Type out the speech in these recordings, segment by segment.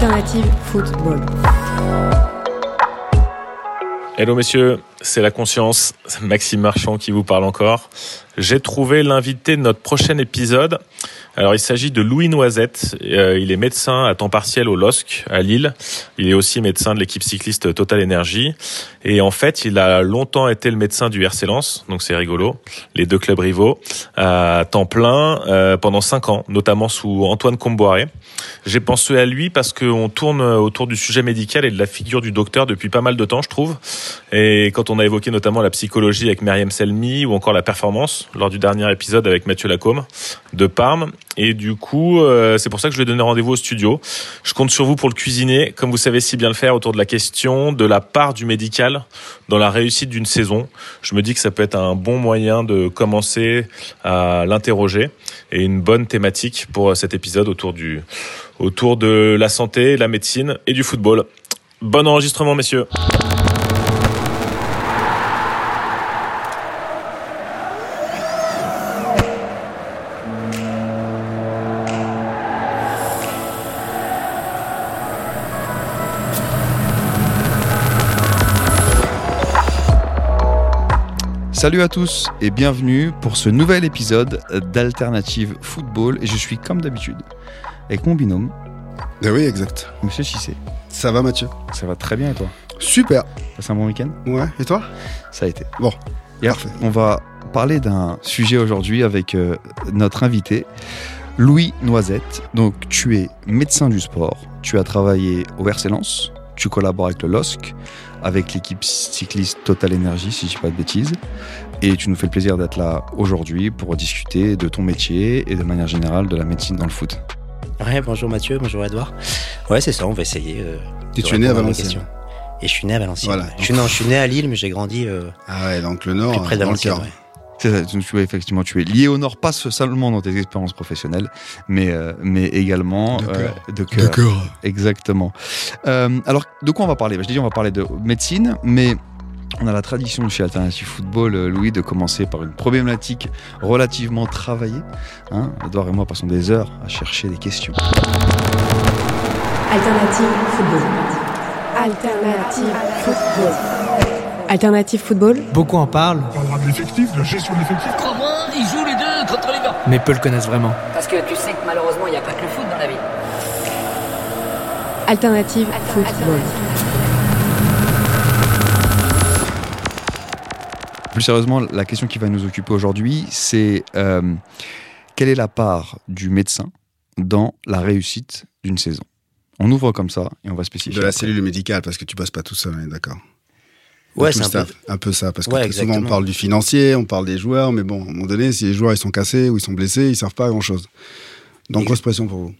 Alternative Football. Hello messieurs, c'est la conscience, Maxime Marchand qui vous parle encore. J'ai trouvé l'invité de notre prochain épisode. Alors il s'agit de Louis Noisette. Euh, il est médecin à temps partiel au LOSC à Lille. Il est aussi médecin de l'équipe cycliste Total Energy. Et en fait, il a longtemps été le médecin du RC Lens, donc c'est rigolo. Les deux clubs rivaux à temps plein euh, pendant cinq ans, notamment sous Antoine Comboiré. J'ai pensé à lui parce qu'on tourne autour du sujet médical et de la figure du docteur depuis pas mal de temps, je trouve. Et quand on a évoqué notamment la psychologie avec Myriam Selmi ou encore la performance lors du dernier épisode avec Mathieu Lacombe de Parme. Et du coup, euh, c'est pour ça que je vais donner rendez-vous au studio. Je compte sur vous pour le cuisiner, comme vous savez si bien le faire, autour de la question de la part du médical dans la réussite d'une saison. Je me dis que ça peut être un bon moyen de commencer à l'interroger et une bonne thématique pour cet épisode autour du autour de la santé, la médecine et du football. Bon enregistrement, messieurs. Salut à tous et bienvenue pour ce nouvel épisode d'Alternative Football. Et je suis comme d'habitude avec mon binôme, Ah oui, exact. Monsieur Chissé. Ça va, Mathieu? Ça va très bien et toi? Super. Passé un bon week-end? Ouais, et toi? Ça a été. Bon, Et Parfait. on va parler d'un sujet aujourd'hui avec euh, notre invité, Louis Noisette. Donc, tu es médecin du sport, tu as travaillé au RC Lens, tu collabores avec le LOSC, avec l'équipe cycliste Total Energy, si je dis pas de bêtises. Et tu nous fais le plaisir d'être là aujourd'hui pour discuter de ton métier et de manière générale de la médecine dans le foot. Ouais, bonjour Mathieu, bonjour Edouard. Ouais, c'est ça, on va essayer. euh, Et tu es né à Valenciennes. Et je suis né à Valenciennes. Voilà. Je, suis, non, je suis né à Lille, mais j'ai grandi euh, ah ouais, donc le Nord, plus près de dans le Valenciennes. cœur. ouais. C'est ça, donc tu es effectivement tu es lié au Nord, pas seulement dans tes expériences professionnelles, mais, euh, mais également De cœur. euh, de cœur. cœur. Exactement. Euh, alors, de quoi on va parler? Bah, Je dis, on va parler de médecine, mais on a la tradition chez Alternative Football, Louis, de commencer par une problématique relativement travaillée. Hein Edouard et moi passons des heures à chercher des questions. Alternative Football. Alternative Football. Alternative Football. Beaucoup en parlent, On parlera de l'effectif, de la gestion de l'effectif. Comment ils jouent les deux contre les gars mais peu le connaissent vraiment. Parce que tu sais que malheureusement, il n'y a pas que le foot dans la vie. Alternative Football. Plus sérieusement, la question qui va nous occuper aujourd'hui, c'est euh, quelle est la part du médecin dans la réussite d'une saison? On ouvre comme ça et on va spécifier. De la après. cellule médicale, parce que tu passes pas tout seul, on est d'accord. Ouais, c'est un peu. staff. un peu ça, parce que Ouais, souvent on parle du financier, on parle des joueurs, mais bon, à un moment donné, si les joueurs ils sont cassés ou ils sont blessés, ils servent pas à grand chose. Donc Et- grosse pression pour vous.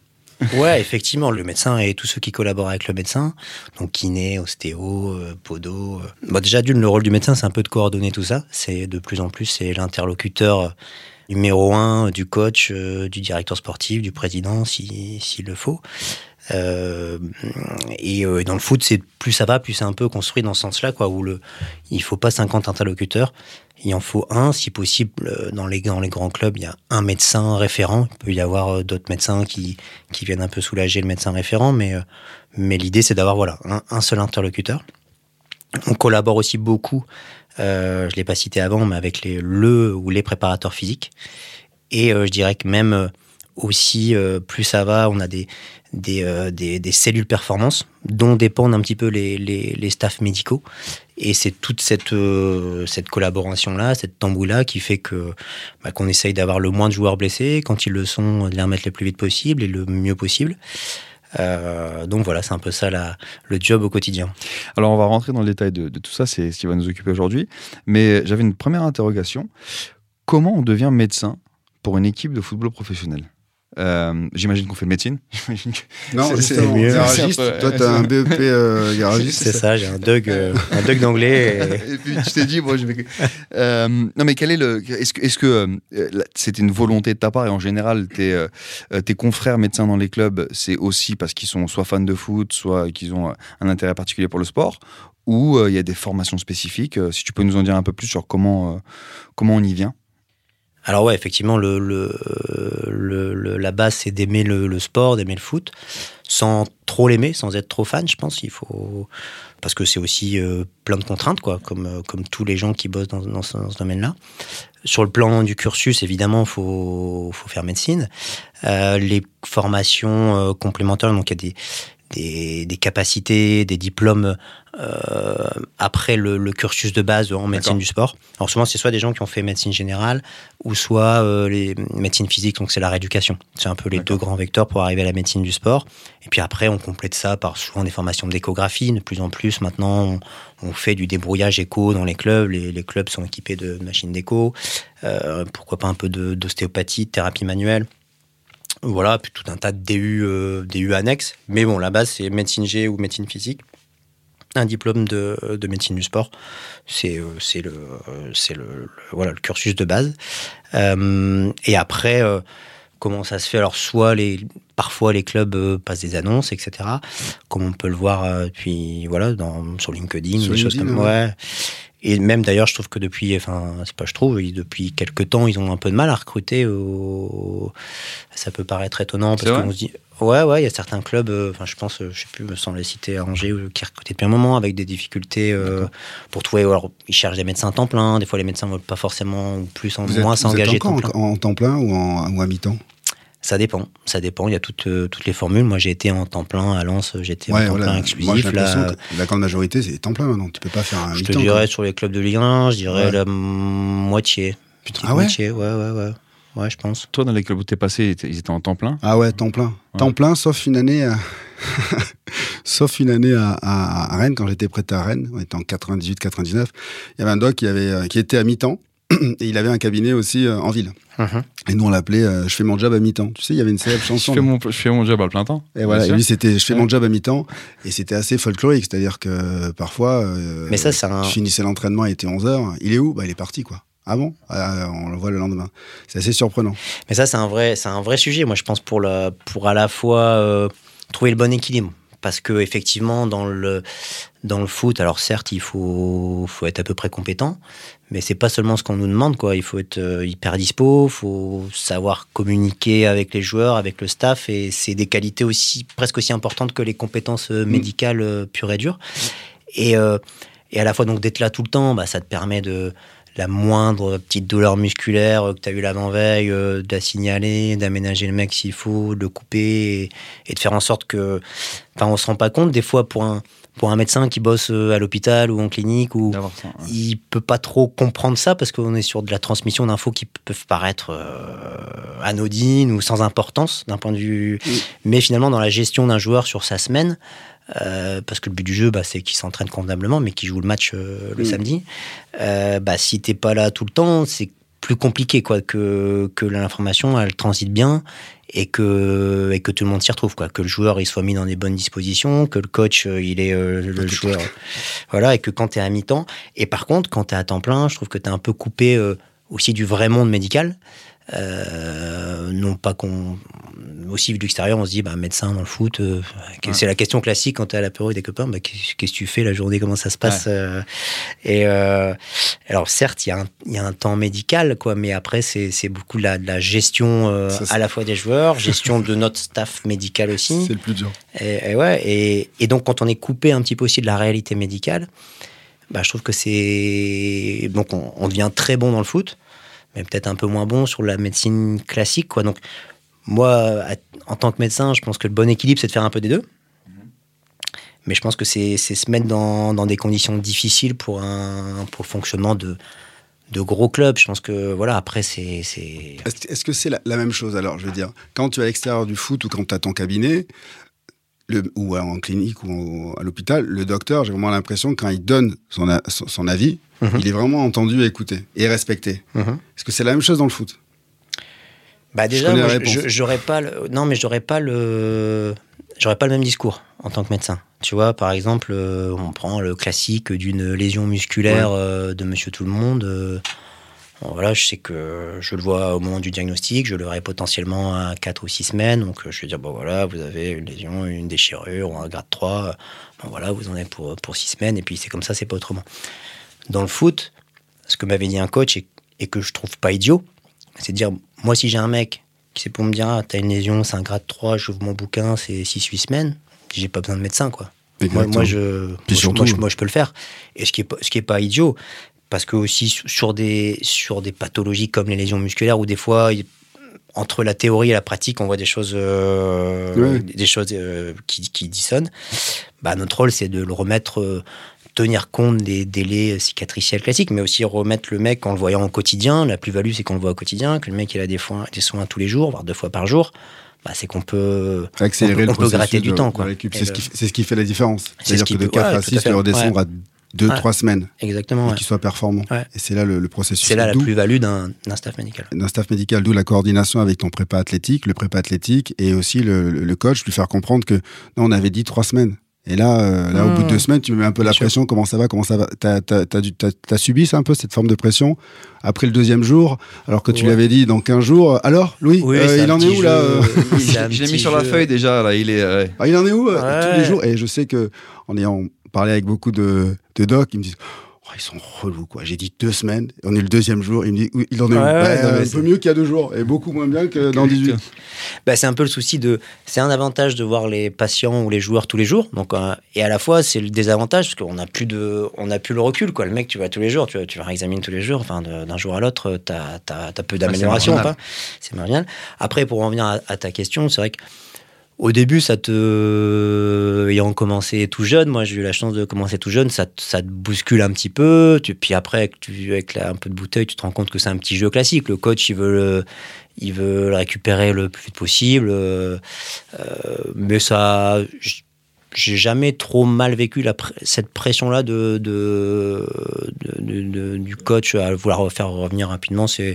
Ouais, effectivement, le médecin et tous ceux qui collaborent avec le médecin, donc kiné, ostéo, euh, podo. euh. Bon, déjà, d'une, le rôle du médecin, c'est un peu de coordonner tout ça. C'est de plus en plus, c'est l'interlocuteur numéro un du coach, euh, du directeur sportif, du président, si- s'il le faut. Euh, et euh, dans le foot, c'est plus ça va, plus c'est un peu construit dans ce sens-là, quoi, où le, il faut pas 50 interlocuteurs, il en faut un, si possible, euh, dans les, dans les grands clubs, il y a un médecin référent, il peut y avoir d'autres médecins qui, qui viennent un peu soulager le médecin référent, mais, mais l'idée c'est d'avoir voilà, un, seul interlocuteur. On collabore aussi beaucoup, je l'ai pas cité avant, mais avec les, le ou les préparateurs physiques. Et je dirais que même aussi, plus ça va, on a des, des, euh, des, des cellules performance dont dépendent un petit peu les, les, les staffs médicaux. Et c'est toute cette, euh, cette collaboration-là, cette tambouille-là qui fait que bah, qu'on essaye d'avoir le moins de joueurs blessés, quand ils le sont, de les remettre le plus vite possible et le mieux possible. Euh, donc voilà, c'est un peu ça la, le job au quotidien. Alors on va rentrer dans le détail de, de tout ça, c'est ce qui va nous occuper aujourd'hui. Mais j'avais une première interrogation. Comment on devient médecin pour une équipe de football professionnel? Euh, J'imagine qu'on fait de médecine. Non, justement, mieux. garagiste. Peu- Toi, t'as un BEP euh, garagiste. C'est ça, j'ai un Doug, euh, un Doug d'anglais. et- Et puis tu t'es dit, bon, je vais. Euh, non, mais quel est le. Est-ce que, est-ce que euh, c'était une volonté de ta part et en général, tes, tes confrères médecins dans les clubs, c'est aussi parce qu'ils sont soit fans de foot, soit qu'ils ont un intérêt particulier pour le sport? Ou euh, il y a des formations spécifiques Euh, Si tu peux nous en dire un peu plus sur comment, euh, comment on y vient? Alors ouais, effectivement, la base, c'est d'aimer le, sport, d'aimer le foot, sans trop l'aimer, sans être trop fan, je pense. Faut parce que c'est aussi euh, plein de contraintes, quoi, comme euh, comme tous les gens qui bossent dans, ce, domaine-là. Sur le plan du cursus, évidemment, faut faut faire médecine. Euh, les formations complémentaires, donc il y a des des, des capacités, des diplômes euh, après le, le cursus de base en médecine du sport. Alors souvent, c'est soit des gens qui ont fait médecine générale ou soit euh, les médecine physique, donc c'est la rééducation. C'est un peu les deux grands vecteurs pour arriver à la médecine du sport. Et puis après, on complète ça par souvent des formations d'échographie. De plus en plus, maintenant, on, on fait du débrouillage écho dans les clubs. Les, les clubs sont équipés de machines d'écho. Euh, pourquoi pas un peu de- d'ostéopathie, de thérapie manuelle. Voilà, puis tout un tas de DU, euh, DU annexes. Mais bon, la base, c'est médecine G ou médecine physique. Un diplôme de, de médecine du sport. C'est euh, le, euh, le, le- voilà, le cursus de base. Euh, et après, euh, comment ça se fait? Alors, soit les, parfois les clubs passent des annonces, etc. Comme on peut le voir, puis voilà, dans, sur LinkedIn, Sur des choses comme ouais. ouais. Et même d'ailleurs, je trouve que depuis, enfin, c'est pas je trouve, depuis quelques temps, ils ont un peu de mal à recruter. Au... Ça peut paraître étonnant parce qu'on se dit, ouais, ouais, il y a certains clubs, euh, enfin, je pense, euh, je sais plus, sans les citer à Angers, euh, qui recrutent depuis un moment avec des difficultés euh, pour trouver. Alors, ils cherchent des médecins à temps plein. Des fois, les médecins veulent pas forcément ou plus en Vous moins s'engager encore temps plein. en, en temps plein ou, en, ou à mi-temps? Ça dépend, ça dépend. Il y a toutes, euh, toutes les formules. Moi, j'ai été en temps plein à Lens, j'étais en Ouais, temps voilà. plein exclusif. Là, que la grande majorité, c'est temps plein maintenant. Tu peux pas faire un je te dirais quoi. sur les clubs de Ligue 1, je dirais Ouais. la moitié. Petite Ah ouais moitié, ouais, ouais, ouais. Ouais, je pense. Toi, dans les clubs où t'es passé, ils étaient- en temps plein? Ah ouais, temps plein. Temps plein, sauf une année à... sauf une année à, à- à Rennes, quand j'étais prêté à Rennes, on était en 98-99. Il y avait un doc qui, avait, euh, qui était à mi-temps, et il avait un cabinet aussi euh, en ville. Et nous, on l'appelait euh, Je fais mon job à mi-temps. Tu sais, il y avait une célèbre je chanson. fais, mon, je fais mon job à plein temps. Et voilà, et lui, c'était Je fais Ouais. mon job à mi-temps. Et c'était assez folklorique, c'est-à-dire que euh, parfois, euh, Mais ça, c'est un. tu finissais l'entraînement, il était 11h. Il est où? Bah, il est parti, quoi. Ah bon Ah, On le voit le lendemain. C'est assez surprenant. Mais ça, c'est un vrai, c'est un vrai sujet. Moi, je pense pour la, pour à la fois euh, trouver le bon équilibre. Parce que effectivement, dans le dans le foot, alors certes, il faut faut être à peu près compétent, mais c'est pas seulement ce qu'on nous demande, quoi. Il faut être euh, hyper dispo, faut savoir communiquer avec les joueurs, avec le staff, et c'est des qualités aussi presque aussi importantes que les compétences euh, médicales euh, pures et dures. Et euh, et à la fois donc d'être là tout le temps, bah, ça te permet de la moindre petite douleur musculaire que tu as eu l'avant-veille, euh, de la signaler, d'aménager le mec s'il faut, de le couper et, et de faire en sorte que. Enfin, on se rend pas compte des fois pour un, pour un médecin qui bosse euh, à l'hôpital ou en clinique ou. Ça, ouais. Il peut pas trop comprendre ça parce qu'on est sur de la transmission d'infos qui peuvent paraître euh, anodines ou sans importance d'un point de vue. Mais finalement, dans la gestion d'un joueur sur sa semaine, euh, parce que le but du jeu, bah, c'est qu'il s'entraîne convenablement, mais qu'il joue le match euh, le samedi. Bah, si t'es pas là tout le temps, c'est plus compliqué quoi que que l'information elle transite bien et que et que tout le monde s'y retrouve quoi. Que le joueur il soit mis dans des bonnes dispositions que le coach euh, il est euh, le joueur. voilà et que quand tu es à mi-temps et par contre quand tu es à temps plein je trouve que tu es un peu coupé euh, aussi du vrai monde médical euh, non pas qu'on aussi vu de l'extérieur on se dit bah médecin dans le foot euh, c'est la question classique quand tu es à l'apéro avec des copains bah, qu'est-ce que tu fais la journée comment ça se passe euh, et alors certes il y, a un- il y a un temps médical quoi mais après c'est beaucoup de la, de la gestion à la fois des joueurs gestion de notre staff médical aussi. C'est le plus dur. et, et ouais, et, et donc quand on est coupé un petit peu aussi de la réalité médicale, bah, je trouve que c'est donc on, on devient très bon dans le foot, mais peut-être un peu moins bon sur la médecine classique, quoi. Donc moi, en tant que médecin, je pense que le bon équilibre, c'est de faire un peu des deux. Mais je pense que c'est se mettre dans, dans des conditions difficiles pour un pour le fonctionnement de de gros clubs. Je pense que voilà, après c'est Est-ce est-ce que c'est la, la même chose alors Je veux dire, quand tu es à l'extérieur du foot ou quand tu as ton cabinet, le, ou en clinique ou à l'hôpital, le docteur, j'ai vraiment l'impression que quand il donne son, a- son, son avis, Mhm. il est vraiment entendu, écouté et respecté. Mhm. Est-ce que c'est la même chose dans le foot Bah déjà, j'aurais pas le, non mais j'aurais pas le, j'aurais pas le même discours en tant que médecin. Tu vois, par exemple, euh, on prend le classique d'une lésion musculaire euh, de Monsieur Tout le Monde. Bon, voilà, je sais que je le vois au moment du diagnostic, je le verrai potentiellement à 4 ou 6 semaines. Donc je vais dire, bon voilà, vous avez une lésion, une déchirure ou un grade 3. Bon voilà, vous en êtes pour, pour 6 semaines et puis c'est comme ça, c'est pas autrement. Dans le foot, ce que m'avait dit un coach et, et que je trouve pas idiot, c'est de dire, moi, si j'ai un mec qui c'est pour me dire, ah, t'as une lésion, c'est un grade 3, j'ouvre mon bouquin, c'est 6-8 semaines, j'ai pas besoin de médecin, quoi. Moi, je, moi, je- moi, je, peux le faire. Et ce qui est, ce qui est pas idiot, parce que aussi sur- des, sur des pathologies comme les lésions musculaires, où des fois, entre la théorie et la pratique, on voit des choses, euh, Ouais. des choses euh, qui, qui dissonnent. Bah, notre rôle, c'est de le remettre, euh, tenir compte des délais cicatriciels classiques, mais aussi remettre le mec en le voyant au quotidien. La plus-value, c'est qu'on le voit au quotidien, que le mec il a des, foins- des soins tous les jours, voire deux fois par jour. Bah, c'est qu'on peut, Accélérer on peut- le on peut gratter du de- temps, récup. Et C'est ce, le- ce qui fait la différence. C'est C'est-à-dire ce que de peut- 4 ouais, à tout 6, à fait. tu redescendre à 2-3 Ouais. semaines exactement. et ouais. qu'il soit performant. Ouais. Et c'est là le, le processus. C'est là la plus-value d'un d'un staff médical. d'un staff médical, d'où la coordination avec ton prépa athlétique, le prépa athlétique et aussi le, le- coach, lui faire comprendre que non, on avait dit trois semaines. Et là, euh, là au Mmh. bout de deux semaines, tu me mets un peu la sûr. pression. Comment ça va? Comment ça va? T'as t'as- t'as dû- t'as- t'as subi ça un peu cette forme de pression? Après le deuxième jour, alors que tu Ouais. l'avais dit dans 15 jours. Alors, Louis, Oui, euh, il en est où là jeu. euh? Je l'ai mis sur la feuille déjà, là. Il est. euh, ouais. Ah, Il en est où Ouais. tous les jours? Et je sais que en ayant parlé avec beaucoup de, de docs, ils me disent. Oh, ils sont relous, quoi. J'ai dit deux semaines, on est le deuxième jour. Il me dit, Oui, il en est où? Ouais, ouais, non, Un c'est- peu mieux qu'il y a deux jours, et beaucoup moins bien que dans 18. Bah, c'est un peu le souci de. C'est un avantage de voir les patients ou les joueurs tous les jours. Donc, euh, et à la fois, c'est le désavantage parce qu'on n'a plus de, on a plus le recul. Quoi. Le mec, tu vas tous les jours, tu, vas- tu vas réexaminer tous les jours. Enfin, d'un jour à l'autre, tu as, peu d'amélioration. marginal. pas. c'est marginal. Après, pour en venir à, à ta question, c'est vrai que. Au début, ça te. Ayant commencé tout jeune, moi j'ai eu la chance de commencer tout jeune, ça, te- bouscule un petit peu. Puis après, avec, un peu de bouteille, tu te rends compte que c'est un petit jeu classique. Le coach, il veut le, il veut le récupérer le plus vite possible. euh, mais ça. J'ai jamais trop mal vécu cette pression-là de- du coach à vouloir faire revenir rapidement. C'est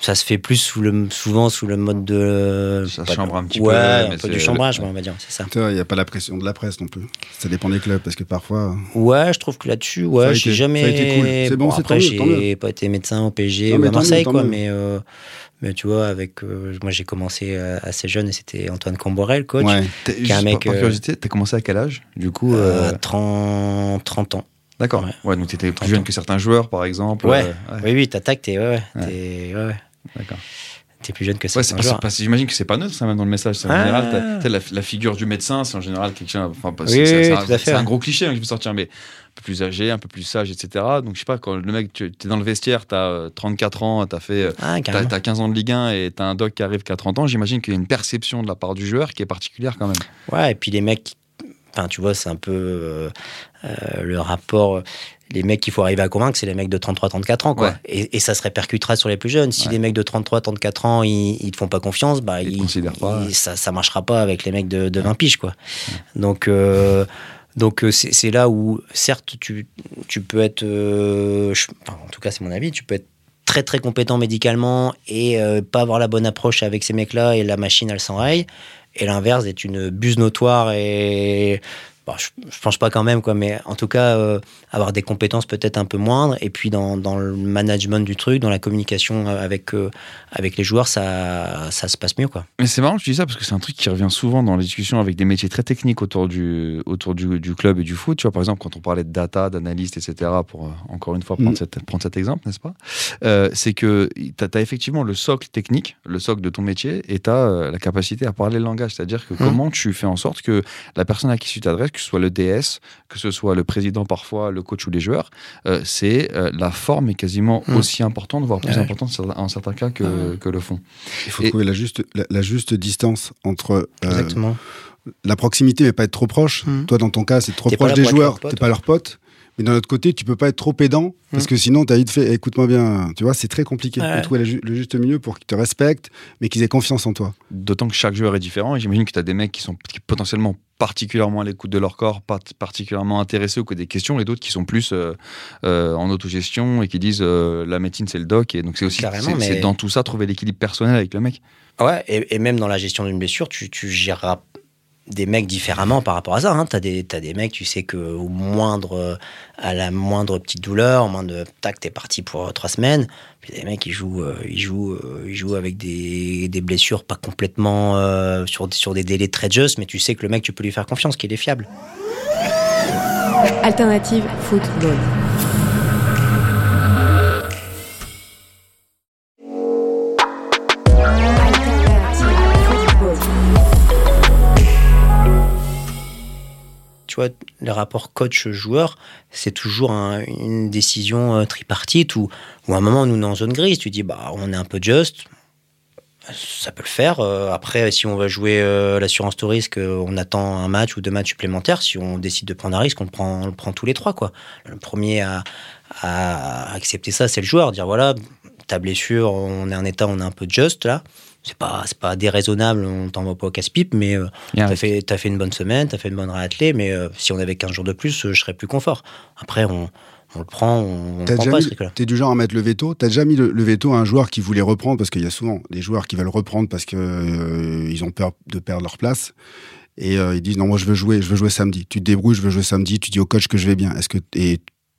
ça se fait plus sous le, souvent sous le mode de. Ça pas de- chambre un petit ouais, peu, un mais peu du chambrage, on va dire, c'est ça. Il n'y a pas la pression de la presse non plus. Ça dépend des clubs, parce que parfois. Ouais, je trouve que là-dessus, Ça a ouais, été- j'ai jamais. ça a été cool. C'est bon, c'est après, tant mieux, tant j'ai pas été médecin au PSG Non, ou mais à mieux, Marseille, quoi, mais, euh, mais tu vois, avec. euh, moi, j'ai commencé euh, assez jeune et c'était Antoine Camborel, coach. Ouais. Qui un mec, par, par curiosité, t'as commencé à quel âge Du coup. Euh, euh, 30, 30 ans. D'accord. ouais. Ouais, donc t'étais plus jeune que certains joueurs, par exemple. Ouais. euh, Oui, oui, t'attaques, t'es ouais, ouais, D'accord. T'es plus jeune que Ouais, que j'imagine que c'est pas neutre ça même dans le message. C'est en Ah. général, t'as- t'as la, la figure du médecin, c'est en général quelqu'un. Enfin, Oui, c'est, un, à fait, c'est un ouais. gros cliché hein, que je veux sortir, mais un peu plus âgé, un peu plus sage, etc. Donc je sais pas, quand le mec, tu es dans le vestiaire, t'as euh, 34 ans, t'as fait. euh, Ah, T'as, carrément. t'as 15 ans de Ligue 1 et t'as un doc qui arrive qu'à 30 ans, j'imagine qu'il y a une perception de la part du joueur qui est particulière quand même. Ouais, et puis les mecs, enfin, tu vois, c'est un peu euh, euh, le rapport. Les mecs qu'il faut arriver à convaincre, c'est les mecs de 33-34 ans, quoi. Ouais. Et, et ça se répercutera sur les plus jeunes. Si Ouais. les mecs de 33-34 ans, ils, ils te font pas confiance, bah, Ils pas, ouais. ça, ça marchera pas avec les mecs de, de 20 piges, quoi. Donc, euh, donc euh, c'est, c'est là où, certes, tu, tu peux être, euh, je- enfin, en tout cas, c'est mon avis, tu peux être très très compétent médicalement et euh, pas avoir la bonne approche avec ces mecs-là et la machine elle s'enraye. Et l'inverse est une buse notoire et bon, je, je pense pas quand même quoi, mais en tout cas euh, avoir des compétences peut-être un peu moindres et puis dans, dans le management du truc, dans la communication avec euh, avec les joueurs, ça ça se passe mieux quoi. Mais c'est marrant que tu dis ça parce que c'est un truc qui revient souvent dans les discussions avec des métiers très techniques autour du, autour du, du club et du foot. Tu vois, par exemple, quand on parlait de data, d'analyste, etc., pour euh, encore une fois prendre, Mm. cette- prendre cet exemple, n'est-ce pas? Euh, C'est que tu as, effectivement le socle technique, le socle de ton métier, et tu as la capacité à parler le langage. C'est-à-dire que comment tu fais en sorte que la personne à qui tu t'adresses, que ce soit le DS, que ce soit le président parfois, le coach ou les joueurs, euh, c'est euh, la forme est quasiment Mm. aussi importante, voire plus Ouais. importante en certains- en certains cas que, que le fond. Il faut Et- trouver la juste, la, la juste distance entre euh, Exactement. la proximité, mais pas être trop proche. Mhm. Toi, dans ton cas, c'est trop proche des joueurs, t'es pas leur pote. Mais d'un autre côté, tu peux pas être trop pédant parce que sinon, tu as vite fait écoute-moi bien. Tu vois, c'est très compliqué Ouais. de trouver le, ju- le juste milieu pour qu'ils te respectent, mais qu'ils aient confiance en toi. D'autant que chaque joueur est différent. Et j'imagine que tu as des mecs qui sont potentiellement particulièrement à l'écoute de leur corps, pas particulièrement intéressés ou que des questions, et d'autres qui sont plus euh, euh, en autogestion et qui disent euh, la médecine c'est le doc. Et donc c'est aussi c'est- mais- dans tout ça trouver l'équilibre personnel avec le mec. Ouais, et, et même dans la gestion d'une blessure, tu, tu géreras des mecs différemment par rapport à ça. Hein. Tu as, des mecs, tu sais qu'au moindre, euh, à la moindre petite douleur, au moindre tac, t'es parti pour euh, trois semaines. Puis des mecs, ils jouent, euh, ils jouent, ils jouent avec des, des blessures pas complètement sur, sur des délais très justes, mais tu sais que le mec, tu peux lui faire confiance, qu'il est fiable. Alternative football. Vois, les rapports coach-joueur, c'est toujours un- une décision euh, tripartite où, où à un moment, nous, on est en zone grise, tu dis, bah, on est un peu juste, ça peut le faire. Euh, après, si on va jouer euh, l'assurance tout risque, on attend un match ou deux matchs supplémentaires. Si on décide de prendre un risque, on le prend, on le prend tous les trois. Quoi. Le premier à, à accepter ça, c'est le joueur. Dire voilà, ta blessure, on est en état, on est un peu juste là. C'est pas, c'est pas déraisonnable, on t'envoie pas au casse-pipe, mais euh, Il y a un t'as risque. fait, t'as fait une bonne semaine, t'as fait une bonne réathlée, mais euh, si on avait 15 jours de plus, euh, je serais plus confort. Après, on, on le prend, on, prend pas mis- ce truc-là. T'es du genre à mettre le veto? T'as déjà mis le, le veto à un joueur qui voulait reprendre? Parce qu'il y a souvent des joueurs qui veulent reprendre parce que euh, ils ont peur de perdre leur place et euh, ils disent non moi je veux jouer, je veux jouer samedi. Tu te débrouilles, je veux jouer samedi. Tu dis au coach que je vais bien. Est-ce que et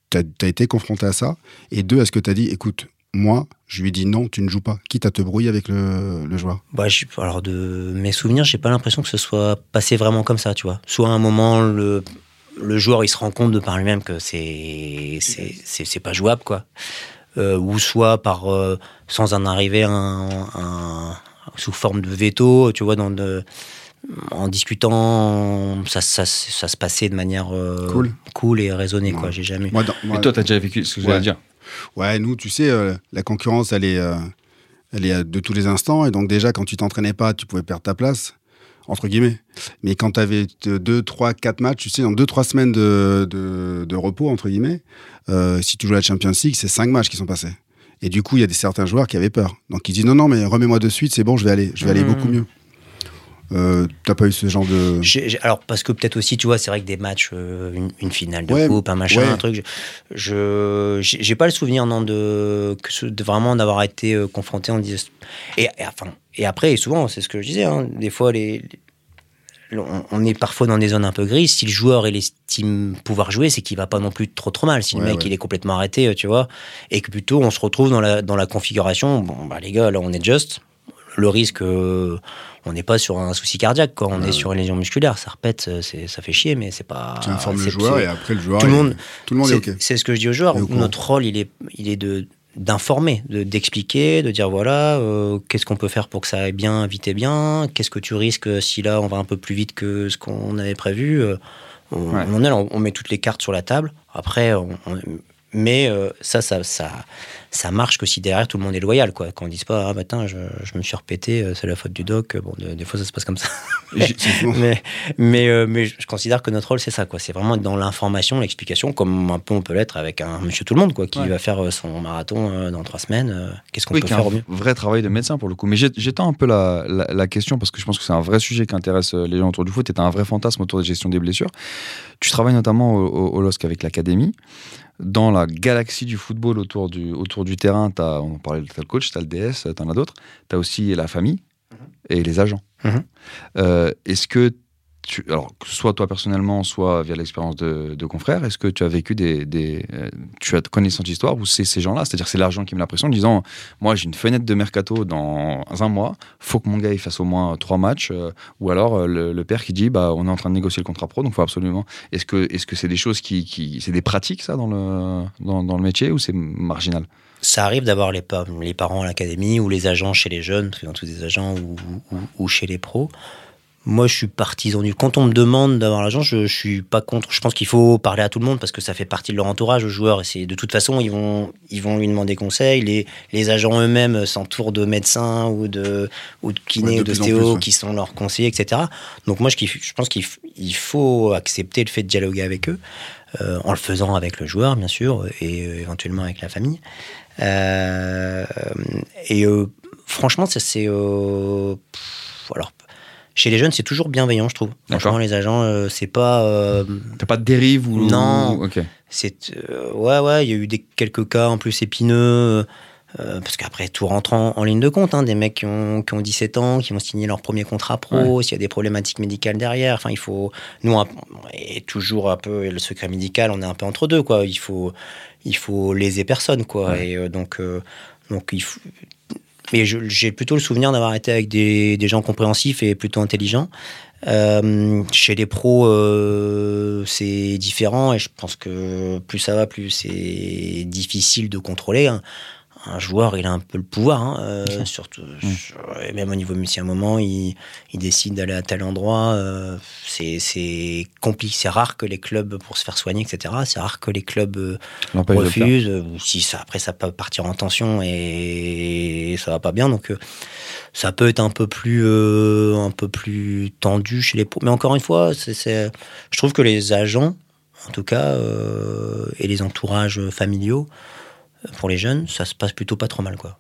t'as as été confronté à ça? Et deux, est-ce que t'as dit écoute moi je lui dis non, tu ne joues pas, quitte à te brouiller avec le, le joueur. Bah, alors de mes souvenirs, j'ai pas l'impression que ce soit passé vraiment comme ça, tu vois. Soit à un moment, le, le joueur il se rend compte de par lui-même que c'est c'est pas jouable, quoi. Euh, ou soit par euh, sans en arriver un, un- sous forme de veto, tu vois, dans de, en discutant, ça, ça, ça se passait de manière euh, Cool. cool et raisonnée, quoi. J'ai jamais. Moi, dans- moi- Et toi, t'as déjà vécu ce que je Ouais. voulais dire. Ouais, nous, tu sais, euh, la concurrence, elle est, euh, elle est de tous les instants. Et donc, déjà, quand tu t'entraînais pas, tu pouvais perdre ta place, entre guillemets. Mais quand tu avais 2, 3, 4 matchs, tu sais, dans 2-3 semaines de, de, de repos, entre guillemets, euh, si tu joues à la Champions League, c'est 5 matchs qui sont passés. Et du coup, il y a des certains joueurs qui avaient peur. Donc, ils disent non, non, mais remets-moi de suite, c'est bon, je vais aller, je vais aller Mhm. beaucoup mieux. Euh, T'as pas eu ce genre de. Alors parce que peut-être aussi tu vois c'est vrai que des matchs euh, une, une finale de Ouais, coupe un machin ouais. un truc je- j'ai pas le souvenir non de, vraiment d'avoir été euh, confronté en disant et, et, enfin et après et souvent c'est ce que je disais hein, des fois les les- on, on est parfois dans des zones un peu grises. Si le joueur il estime pouvoir jouer, c'est qu'il va pas non plus trop trop mal. Si le Ouais, mec il est complètement arrêté, tu vois, et que plutôt on se retrouve dans la dans la configuration. Bon bah les gars, là on est juste. Le risque, euh, on n'est pas sur un souci cardiaque, quoi. On est sur une lésion musculaire. Ça répète, euh, c'est- ça fait chier, mais c'est pas. Tu informes le joueur et après le joueur. tout le monde- tout le monde est, OK. c'est ce que je dis aux joueurs. Est. Notre rôle, il est, il est de d'informer, de- d'expliquer, de dire voilà, euh, qu'est-ce qu'on peut faire pour que ça aille bien, vite et bien, qu'est-ce que tu risques si là on va un peu plus vite que ce qu'on avait prévu? euh, on, Ouais. on, est met toutes les cartes sur la table. Après, on- mais euh, ça, ça, ça, ça marche que si derrière tout le monde est loyal, quoi. Qu'on dise pas ah bah tiens, je, je me suis repété, euh, c'est la faute du doc. Bon, de- des fois ça se passe comme ça. Mais mais, euh, mais je considère que notre rôle c'est ça quoi c'est vraiment être dans l'information l'explication comme un peu on peut l'être avec un monsieur tout le monde quoi qui Ouais. va faire euh, son marathon dans trois semaines qu'est-ce qu'on Oui, peut est faire au mieux? vrai travail de médecin pour le coup. Mais j'étends un peu la, la, la question parce que je pense que c'est un vrai sujet qui intéresse les gens autour du foot et t'as un vrai fantasme autour de la gestion des blessures. Tu travailles notamment au, au- au LOSC avec l'académie. Dans la galaxie du football autour du, autour du terrain, as, on en parlait, t'as le coach, t'as le DS, t'en as d'autres. T'as aussi la famille et les agents. Mhm. Euh, est-ce que alors, ce soit toi personnellement, soit via l'expérience de, confrères, est-ce que tu as vécu des, euh, tu as connaissance d'histoire où c'est ces gens-là, c'est-à-dire c'est l'argent qui me la pression, en disant moi j'ai une fenêtre de mercato dans un mois, faut que mon gars il fasse au moins trois matchs, euh, ou alors euh, le, père qui dit bah on est en train de négocier le contrat pro, donc faut absolument. Est-ce que c'est des choses qui, c'est des pratiques ça dans le dans, le métier ou c'est marginal? Ça arrive d'avoir les, pa- les parents à l'académie ou les agents chez les jeunes parce dans tous des agents ou, ou, ou chez les pros moi je suis partisan du quand on me demande d'avoir l'agent je, je suis pas contre je pense qu'il faut parler à tout le monde parce que ça fait partie de leur entourage aux joueurs et c'est de toute façon ils vont ils vont lui demander conseil les, les agents eux-mêmes s'entourent de médecins ou de ou de kinés Ouais, de ou d'ostéos ouais. qui sont leurs conseillers etc donc moi je, je pense qu'il il faut accepter le fait de dialoguer avec eux euh, en le faisant avec le joueur, bien sûr, et euh, éventuellement avec la famille. Euh, et franchement, ça c'est. alors, chez les jeunes, c'est toujours bienveillant, je trouve. Franchement, les agents, euh, c'est pas. euh, T'as pas de dérive ou Non. ou- Ok. c'est euh, ouais ouais, il y a eu des quelques cas en plus épineux parce qu'après tout rentre en, en ligne de compte, hein, des mecs qui ont, qui ont 17 ans, qui vont signer leur premier contrat pro, s'il y a des problématiques médicales derrière, enfin il faut nous et toujours un peu le secret médical, on est un peu entre deux quoi, il faut il faut léser personne quoi et donc donc il faut mais j'ai plutôt le souvenir d'avoir été avec des, des gens compréhensifs et plutôt intelligents. Euh, chez les pros, euh, c'est différent et je pense que plus ça va, plus c'est difficile de contrôler. Un, un joueur, il a un peu le pouvoir, hein, euh, surtout, et même au niveau si à un moment, il, il décide d'aller à tel endroit. euh, c'est compliqué, c'est rare que les clubs, pour se faire soigner, etc., c'est rare que les clubs euh, refusent. ou si ça, après, ça peut partir en tension et ça va pas bien. Donc, ça peut être un peu plus, un peu plus tendu chez les pros. Mais encore une fois, c'est, je trouve que les agents, en tout cas, et les entourages familiaux, pour les jeunes, ça se passe plutôt pas trop mal, quoi.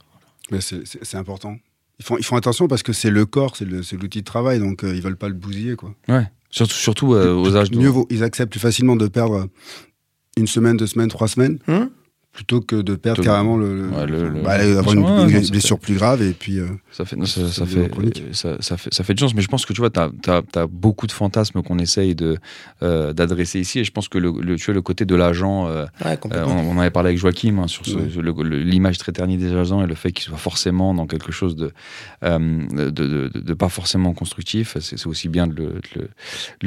Mais c'est- c'est c'est important. Ils font, ils font attention parce que c'est le corps, c'est le- c'est l'outil de travail, donc euh, ils veulent pas le bousiller. Quoi. Ouais. Surtout, surtout euh, aux âges de. Mieux vaut, ils acceptent plus facilement de perdre une semaine, deux semaines, trois semaines, Hmm? Plutôt que de perdre carrément le, Ouais, le- le- bah, avoir une, Ouais, blessure plus grave et puis. euh, Ça fait, non, ça, Ça ça devient fait, chronique. ça, ça fait, ça fait du sens. Mais je pense que tu vois, tu as, beaucoup de fantasmes qu'on essaye de, euh, d'adresser ici. Et je pense que le, le- tu vois, le côté de l'agent, euh, Ouais, euh, on, on avait parlé avec Joachim hein, sur l'image très ternie des agents et le fait qu'ils soient forcément dans quelque chose de, euh, de, de, de- de pas forcément constructif. C'est, aussi bien de le, de le, de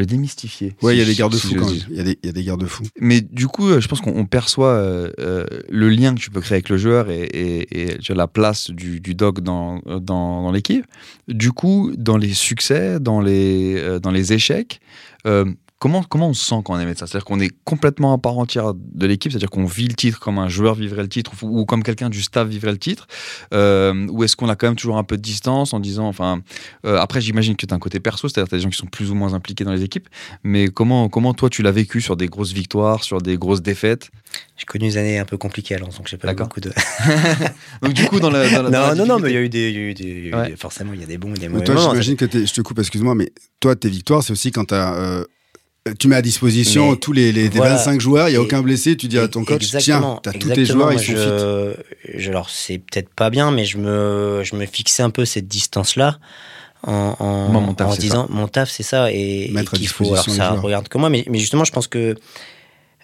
le démystifier. Ouais, il y a des garde-fous si quand même. Il y a des- il y a des garde-fous. Mais du coup, euh, je pense qu'on on perçoit euh, euh, le lien que tu peux créer avec le joueur et, la place du, du dog dans, dans, dans l'équipe. Du coup, dans les succès, dans les, euh, dans les échecs, euh, comment, comment on se sent quand on est médecin? C'est-à-dire qu'on est complètement à part entière de l'équipe, c'est-à-dire qu'on vit le titre comme un joueur vivrait le titre ou, ou comme quelqu'un du staff vivrait le titre euh, Ou est-ce qu'on a quand même toujours un peu de distance en disant, enfin, euh, après j'imagine que tu as un côté perso, c'est-à-dire tu as des gens qui sont plus ou moins impliqués dans les équipes, mais comment, comment toi tu l'as vécu sur des grosses victoires, sur des grosses défaites? J'ai connu des années un peu compliquées, alors, donc j'ai pas eu D'accord. beaucoup de. Donc du coup, dans la, dans la- dans la non, non, non, mais il y a eu des. il y a eu des- il y a eu Ouais. des- forcément, il y a des bons et des mauvais toi, j'imagine que je te coupe, excuse-moi, mais toi, tes victoires, c'est aussi quand t'as, euh, tu mets à disposition Mais tous les, les, les voilà. 25 joueurs, il n'y a Et- aucun blessé, tu dis à ton coach, Exactement, tiens, t'as tous tes joueurs, ils sont fit. je, je- alors, c'est peut-être pas bien, mais je me, je me fixais un peu cette distance-là. En, en, Moi, mon taf, en c'est disant mon taf c'est ça et, et Mettre à qu'il faut disposition alors ça joueurs. regarde que moi mais, mais justement je pense que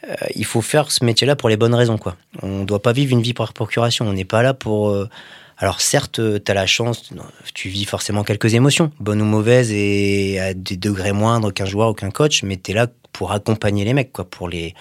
euh, il faut faire ce métier là pour les bonnes raisons quoi on doit pas vivre une vie par procuration on n'est pas là pour euh, alors certes tu as la chance tu vis forcément quelques émotions bonnes ou mauvaises et à des degrés moindres qu'un joueur ou qu'un coach mais tu es là pour accompagner les mecs quoi pour les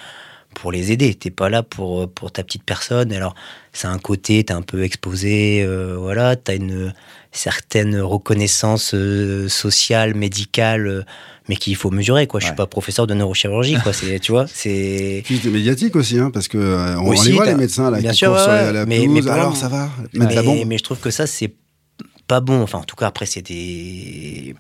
pour les aider. T'es pas là pour, pour ta petite personne. Alors, c'est un côté, t'es un peu exposé, euh, voilà, t'as une certaine reconnaissance euh, sociale, médicale, euh, mais qu'il faut mesurer, quoi. Je suis Ouais. pas professeur de neurochirurgie, quoi. C'est, tu vois, c'est. Médiatiques aussi, hein, parce que euh, on, Aussi, les voit les médecins là, bien qui sûr, sur ouais, la, la mais- mais alors ça va, mettre la mais, bombe. mais je trouve que ça, c'est pas bon. Enfin, en tout cas, après, c'est des.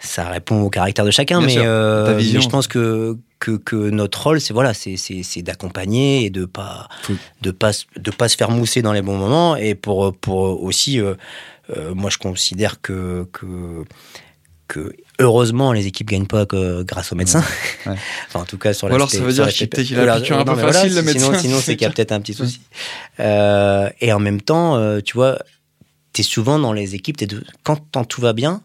Ça répond au caractère de chacun, mais, euh, mais je pense que, que, que notre rôle, c'est voilà, c'est, d'accompagner et de pas de pas se- de pas se faire mousser dans les bons moments et pour pour aussi, euh, euh, moi je considère que que que heureusement les équipes gagnent pas que grâce aux médecins. Ouais. enfin en tout cas sur Ou alors, ça veut dire qu'il- a la piqûre un non, peu facile, le sinon- médecin, Sinon, c'est c'est qu'il y a peut-être un petit souci. Euh, et en même temps, euh, tu vois, tu es souvent dans les équipes, t'es de- quand, quand tout va bien,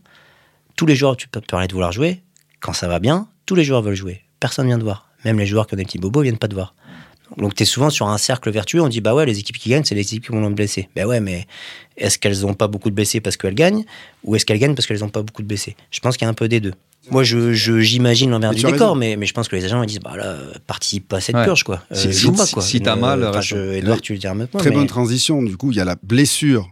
tous les joueurs, tu peux parler de vouloir jouer. Quand ça va bien, tous les joueurs veulent jouer. Personne vient te voir. Même les joueurs qui ont des petits bobos viennent pas te voir. Donc tu es souvent sur un cercle vertueux, on dit bah ouais, les équipes qui gagnent, c'est les équipes qui vont le blesser. Ben ouais, mais est-ce qu'elles n'ont pas beaucoup de blessés parce qu'elles gagnent ou est-ce qu'elles gagnent parce qu'elles n'ont pas beaucoup de blessés? Je pense qu'il y a un peu des deux. Moi, je, je- j'imagine l'envers du décor, mais, mais je pense que les agents ils disent bah là, participe pas à cette Ouais. purge quoi. Euh, Si- joue si- pas si- quoi. si t'as Euh, mal, enfin, reste- je, Edouard, tu le diras maintenant. Très mais- bonne transition. Du coup, il y a la blessure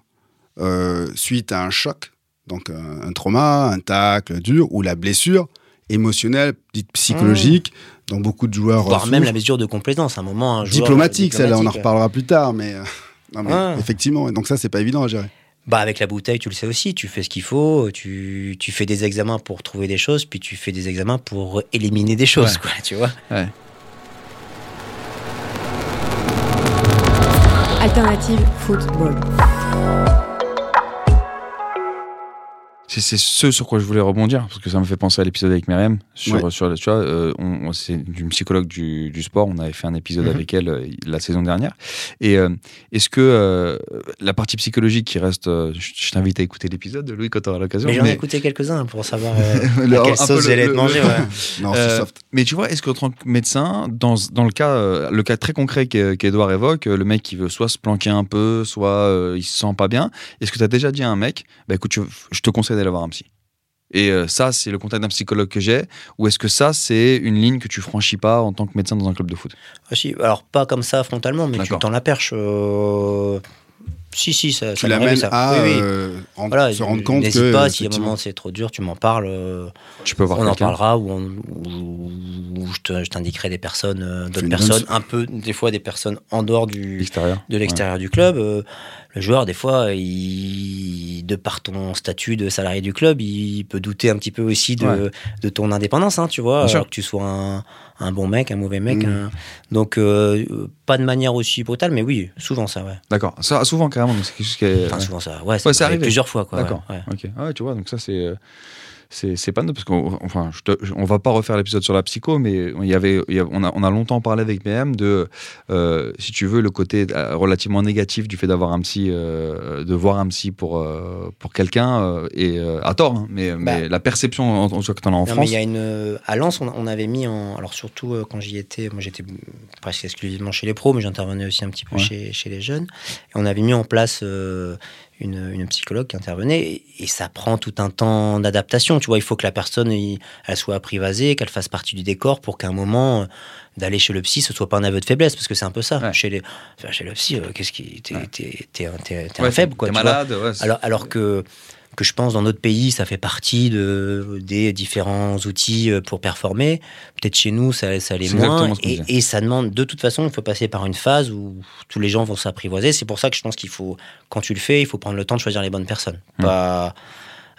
euh, suite à un choc, donc un, un trauma, un tacle dur, ou la blessure émotionnelle, dite psychologique, dans beaucoup de joueurs. Voire euh, même la mesure de compétence, à un moment. Un euh, diplomatique, celle-là, on en reparlera plus tard, mais, euh, effectivement. Donc ça, c'est pas évident à gérer. Bah avec la bouteille, tu le sais aussi, tu fais ce qu'il faut, tu, tu, fais des examens pour trouver des choses, puis tu fais des examens pour éliminer des choses, quoi, tu vois. Alternative Football. C'est ce sur quoi je voulais rebondir, parce que ça me fait penser à l'épisode avec Myriam. Sur, Ouais. sur, tu vois, euh, on, on- c'est une psychologue du, du sport. On avait fait un épisode Mhm. avec elle euh, la saison dernière. Et euh, est-ce que la partie psychologique qui reste. je je t'invite à écouter l'épisode, Louis, quand tu auras l'occasion. Mais j'en ai mais- écouté quelques-uns pour savoir Le- à quelle sauce j'allais être mangé. ouais. Non, c'est soft. Mais tu vois, est-ce qu'en tant que médecin, dans, dans le cas, le cas très concret qu'E- qu'Edouard évoque, le mec qui veut soit se planquer un peu, soit il se sent pas bien, est-ce que tu as déjà dit à un mec, bah écoute, tu- je te conseille d'aller voir un psy Et euh, ça, c'est le contact d'un psychologue que j'ai, ou est-ce que ça, c'est une ligne que tu franchis pas en tant que médecin dans un club de foot? Ah, si, alors pas comme ça frontalement, mais tu tends la perche. euh, Si, si, ça, Tu ça l'amènes à Oui, oui. euh, Voilà, se rendre compte n'hésite que. pas, si à un moment c'est trop dur, tu m'en parles. euh, Tu peux voir on en parlera ou, on- ou- ou je te- je t'indiquerai des personnes, euh, d'autres personnes, bonne- un peu, des fois des personnes en dehors du, de l'extérieur du club. Euh, le joueur, des fois, il, de par ton statut de salarié du club, il peut douter un petit peu aussi de, Ouais. de ton indépendance, hein, tu vois, Bien sûr. alors que tu sois un, un bon mec, un mauvais mec. Un- donc, euh, euh, pas de manière aussi brutale, mais oui, souvent ça, ouais. D'accord. Ça, souvent, carrément, donc c'est quelque chose qui est. Enfin, ouais. souvent ça, ouais, Ouais, ça c'est arrive plusieurs fois, quoi. D'accord. ouais, ouais. Ok. Ah ouais, tu vois, donc ça c'est euh, c'est pas neutre parce qu'on enfin je te- je- on va pas refaire l'épisode sur la psycho, mais il y avait il y a- on a on a longtemps parlé avec BM de euh, si tu veux le côté euh, relativement négatif du fait d'avoir un psy euh, de voir un psy pour pour quelqu'un et à tort hein, mais mais la perception en, en cas que as en Bah. Non, mais France. il y a une à Lens, on, on avait mis en alors surtout quand j'y étais, moi j'étais presque exclusivement chez les pros, mais j'intervenais aussi un petit peu Ouais. chez, chez les jeunes. Et on avait mis en place une, psychologue qui intervenait et, ça prend tout un temps d'adaptation. Tu vois, il faut que la personne soit apprivoisée, qu'elle fasse partie du décor pour qu'à un moment d'aller chez le psy, ce soit pas un aveu de faiblesse parce que c'est un peu ça. Ouais. Chez les enfin, chez le psy, euh, qu'est-ce qui t'es Ouais. t'es- t'es un- un faible quoi. T'es malade. Alors, alors que, que je pense dans notre pays, ça fait partie de, des différents outils euh, pour performer. Peut-être chez nous, ça, ça l'est moins. et ça demande, de toute façon, il faut passer par une phase où tous les gens vont s'apprivoiser. C'est pour ça que je pense qu'il faut, quand tu le fais, il faut prendre le temps de choisir les bonnes personnes. Hmm. Pas,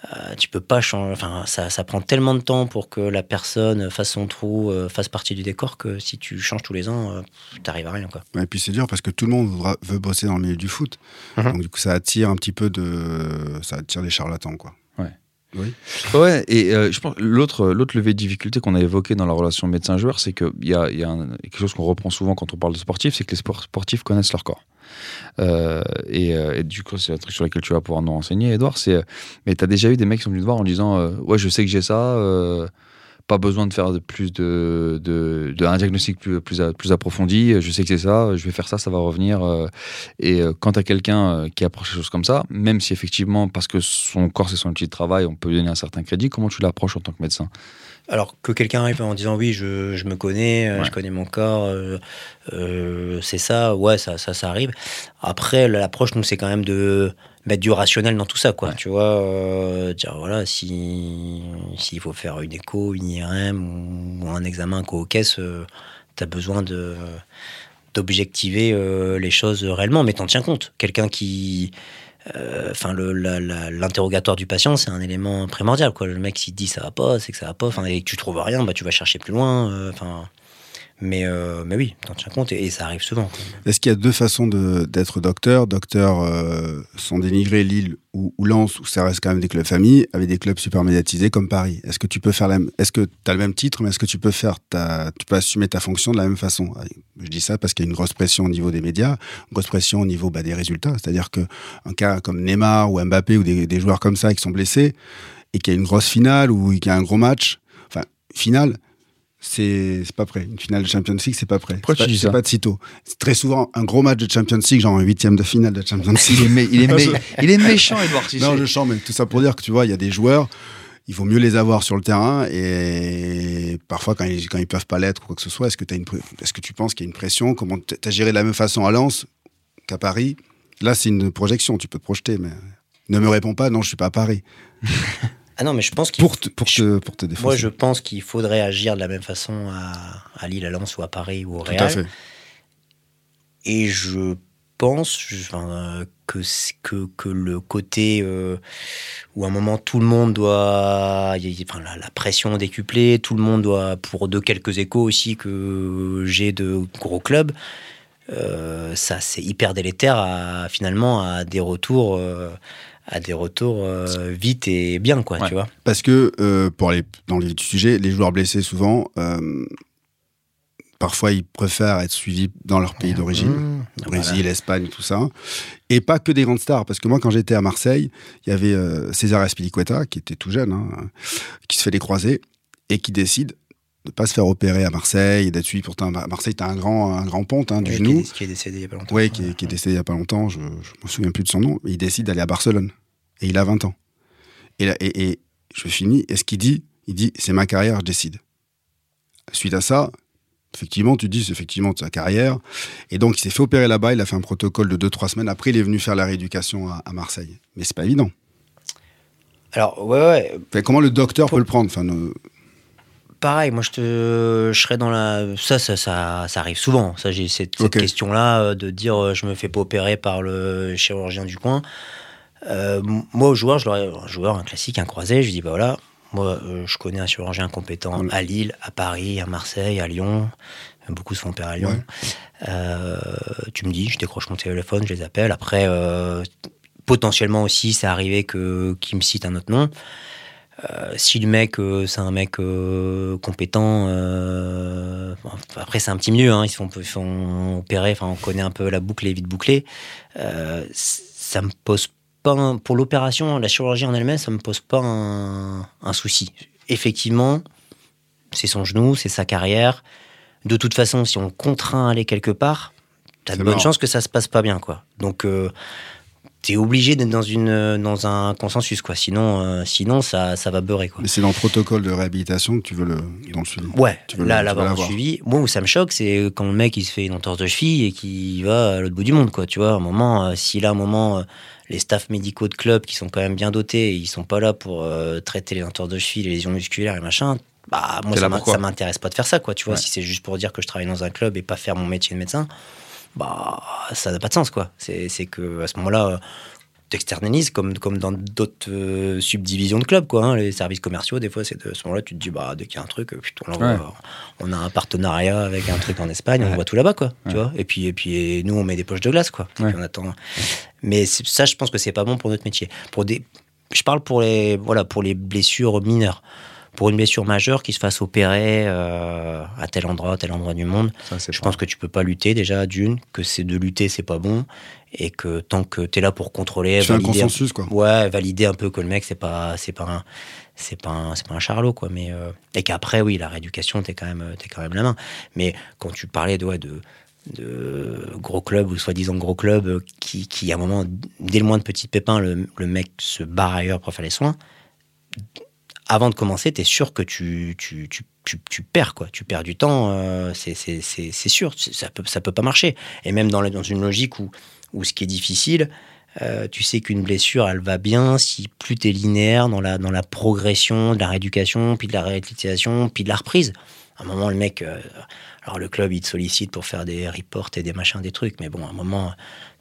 euh, tu peux pas changer. Enfin, ça, ça prend tellement de temps pour que la personne fasse son trou, euh, fasse partie du décor que si tu changes tous les ans, euh, t'arrives à rien, quoi. Et puis c'est dur parce que tout le monde voudra- veut bosser dans le milieu du foot. Mhm. Donc du coup, ça attire un petit peu de. Ça attire des charlatans, quoi. Oui. Ouais, et euh, je pense l'autre l'autre levier de difficulté qu'on a évoqué dans la relation médecin-joueur, c'est qu'il y a, y a quelque chose qu'on reprend souvent quand on parle de sportifs, c'est que les sport- sportifs connaissent leur corps. Euh, et, euh, et du coup, c'est un truc sur lequel tu vas pouvoir nous renseigner, Edouard. C'est, mais tu as déjà eu des mecs qui sont venus te voir en disant Ouais, je sais que j'ai ça, pas besoin de faire de plus de, de, un diagnostic plus, plus, a- plus approfondi, je sais que c'est ça, je vais faire ça, ça va revenir. euh, et euh, quand as quelqu'un euh, qui approche les choses comme ça, même si effectivement, parce que son corps c'est son outil de travail, on peut lui donner un certain crédit, comment tu l'approches en tant que médecin? Alors que quelqu'un arrive en disant oui, je, je me connais, euh, Ouais. je connais mon corps, euh, euh, c'est ça, ouais, ça, ça, ça arrive. Après, l'approche, nous, c'est quand même de mettre du rationnel dans tout ça, quoi. Ouais. Tu vois, euh, dire voilà, si s'il faut faire une écho, une IRM ou, un examen co-caisse, tu as besoin de d'objectiver les choses réellement, mais t'en tiens compte. Quelqu'un qui Enfin, la- la- l'interrogatoire du patient, c'est un élément primordial. Quoi. Le mec, s'il dit ça va pas, c'est que ça va pas. Enfin, et que tu trouves rien, bah, tu vas chercher plus loin. euh, Enfin, mais, euh, mais oui, t'en tiens compte et, ça arrive souvent. Est-ce qu'il y a deux façons d'être docteur? Docteur euh, sont dénigrés Lille ou, Lens, où ça reste quand même des clubs familles, avec des clubs super médiatisés comme Paris. Est-ce que tu peux faire la même Est-ce que tu as le même titre, mais est-ce que tu peux faire ta, tu peux assumer ta fonction de la même façon? Je dis ça parce qu'il y a une grosse pression au niveau des médias, une grosse pression au niveau bah, des résultats. C'est-à-dire que un cas comme Neymar ou Mbappé ou des, des joueurs comme ça qui sont blessés et qu'il y a une grosse finale ou qu'il y a un gros match, enfin finale. C'est c'est pas prêt. Une finale de Champions League, c'est pas prêt. Pourquoi tu pas- dis c'est ça pas de sitôt. C'est très souvent un gros match de Champions League, genre un huitième de finale de Champions League. il est, mé- il, est mé- il est méchant, Edouard. tu non, je chante, mais tout ça pour dire que tu vois, il y a des joueurs, il vaut mieux les avoir sur le terrain et parfois quand ils, quand ils peuvent pas l'être ou quoi que ce soit, est-ce que, t'as une, tu penses qu'il y a une pression? Comment tu as géré de la même façon à Lens qu'à Paris? Là, c'est une projection, tu peux te projeter, mais ne me réponds pas, non, je suis pas à Paris. Ah non, mais je pense qu'il Pour te, pour te, pour te défoncer. Moi, je pense qu'il faudrait agir de la même façon à, à Lille, à Lens ou à Paris ou au Tout Real. à fait. Et je pense enfin, que, que, que le côté euh, où à un moment tout le monde doit. enfin, la, la pression décuplée, tout le monde doit, pour de quelques échos aussi que j'ai de gros clubs, euh, ça c'est hyper délétère à, finalement à des retours. euh, à des retours euh, vite et bien, quoi, Ouais. tu vois. Parce que, euh, pour aller dans le vif du sujet, les joueurs blessés, souvent, euh, parfois, ils préfèrent être suivis dans leur pays d'origine. Mmh, Brésil, Espagne, tout ça. Et pas que des grandes stars. Parce que moi, quand j'étais à Marseille, il y avait euh, César Azpilicueta, qui était tout jeune, hein, qui se fait des croisés et qui décide de pas se faire opérer à Marseille et d'être suivi. Pourtant, à Marseille, t'as un grand, un grand ponte hein, du Ouais, genou. Qui est, décédé il y a pas longtemps. Oui, qui, est- qui est décédé il n'y a pas longtemps, je ne me souviens plus de son nom, il décide d'aller à Barcelone. Et il a 20 ans. Et, là- et, et je finis, et ce qu'il dit, il dit, c'est ma carrière, je décide. Suite à ça, effectivement, tu dis, c'est effectivement sa carrière. Et donc, il s'est fait opérer là-bas, il a fait un protocole de 2-3 semaines. Après, il est venu faire la rééducation à, à Marseille. Mais c'est pas évident. Alors, ouais, ouais, Enfin, comment le docteur peut le prendre? Enfin, ne- pareil, moi je te, je serais dans la, ça, ça, ça, ça arrive souvent. Ça, j'ai cette, question-là euh, de dire, euh, je me fais pas opérer par le chirurgien du coin. Euh, moi, au joueur, je leur un joueur, un classique, un croisé, je dis, bah voilà, moi, euh, je connais un chirurgien compétent à Lille, à Paris, à Marseille, à Lyon. Beaucoup se font opérer à Lyon. Ouais. Euh, tu me dis, je décroche mon téléphone, je les appelle. Après, potentiellement aussi, c'est arrivé que qu'ils me citent un autre nom. Euh, si le mec, euh, c'est un mec euh, compétent, bon, après c'est un petit milieu, hein, ils, se font, ils se font opérer, enfin on connaît un peu la boucle est vite bouclée. Ça me pose pas, un- pour l'opération, la chirurgie en elle-même, ça me pose pas un, un souci. Effectivement, c'est son genou, c'est sa carrière. De toute façon, si on le contraint à aller quelque part, t'as de bonnes chances que ça se passe pas bien, quoi. Donc t'es obligé d'être dans une dans un consensus quoi. Sinon euh, sinon ça ça va beurrer quoi. Mais c'est dans le protocole de réhabilitation que tu veux le, dans le suivi. ouais Tu veux là l'avoir. suivi moi où ça me choque c'est quand le mec il se fait une entorse de cheville et qu'il va à l'autre bout du monde quoi. Tu vois à un moment euh, si là à un moment euh, les staffs médicaux de club qui sont quand même bien dotés ils sont pas là pour euh, traiter les entorses de cheville les lésions musculaires et machin bah moi ça m'intéresse pas de faire ça quoi tu vois. Ouais. si c'est juste pour dire que je travaille dans un club et pas faire mon métier de médecin bah ça n'a pas de sens quoi c'est c'est que à ce moment-là t'externalises comme, comme dans d'autres euh, subdivisions de clubs, quoi. hein. les services commerciaux, des fois, c'est de ce moment-là, tu te dis, bah, dès qu'il y a un truc, putain, on, on a un partenariat avec un truc en Espagne, on voit tout là-bas, quoi. Tu vois et puis, et puis, et nous, on met des poches de glace, quoi. On attend. Mais ça, je pense que c'est pas bon pour notre métier. Pour des, je parle pour les, voilà, pour les blessures mineures. Pour une blessure majeure qui se fasse opérer euh, à tel endroit, à tel endroit du monde, Ça, je pas- pense que tu peux pas lutter déjà d'une, que c'est de lutter c'est pas bon, et que tant que tu es là pour contrôler, Tu fais un valider consensus, quoi. ouais, valider un peu que le mec c'est pas c'est pas un c'est pas un, c'est pas un charlot quoi, mais euh, et qu'après oui la rééducation t'es quand même t'es quand même la main. Mais quand tu parlais de ouais, de de gros clubs ou soi-disant gros clubs euh, qui, qui à un moment dès le moins de petits pépins le, le mec se barre ailleurs pour faire les soins avant de commencer, tu es sûr que tu, tu, tu, tu, perds, quoi. Tu perds du temps, euh, c'est- sûr, ça peut, ça peut pas marcher. Et même dans, dans une logique où, où ce qui est difficile, euh, tu sais qu'une blessure, elle va bien si plus tu es linéaire dans la, dans la progression de la rééducation, puis de la réhabilitation, puis de la reprise. À un moment, le mec, euh, alors le club, il te sollicite pour faire des reports et des machins, des trucs, mais bon, à un moment,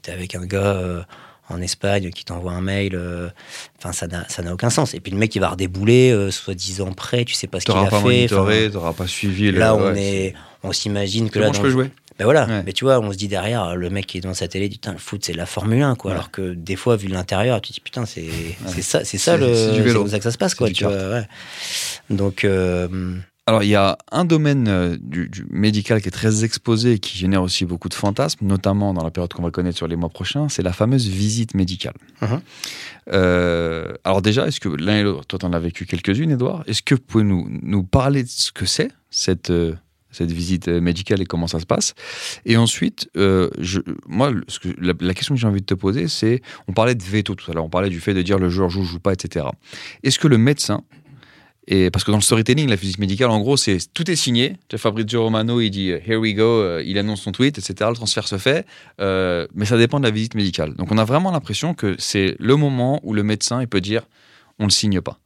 tu es avec un gars euh, en Espagne qui t'envoie un mail, euh, enfin, ça n'a aucun sens. Et puis le mec, il va redébouler, euh, soi-disant prêt, tu sais pas ce qu'il a pas fait. t'auras pas suivi. le- Là, on ouais, est, on s'imagine que là, bon, je dans- peux jouer. ben voilà, Ouais. mais tu vois, on se dit derrière, le mec qui est devant sa télé, dit putain, le foot c'est la Formule 1, quoi. Ouais. Alors que des fois, vu de l'intérieur, tu te dis putain, c'est c'est ça, c'est ça le, c'est comme ça que ça se passe, quoi. Tu vois, ouais. Donc, euh, Alors, il y a un domaine euh, du, du médical qui est très exposé et qui génère aussi beaucoup de fantasmes, notamment dans la période qu'on va connaître sur les mois prochains, c'est la fameuse visite médicale. Mhm. Euh, alors déjà, est-ce que l'un et l'autre, toi tu en as vécu quelques-unes, Edouard, est-ce que vous pouvez nous, nous parler de ce que c'est, cette, euh, cette visite médicale et comment ça se passe? Et ensuite, euh, je, moi, le- ce que- la, la question que j'ai envie de te poser, c'est, on parlait de veto tout à l'heure, on parlait du fait de dire le joueur joue, joue pas, etc. Est-ce que le médecin et parce que dans le storytelling, la physique médicale, en gros, c'est tout est signé. Fabrizio Romano, il dit Here we go, euh, il annonce son tweet, etc. Le transfert se fait, euh, mais ça dépend de la visite médicale. Donc on a vraiment l'impression que c'est le moment où le médecin il peut dire on le signe pas.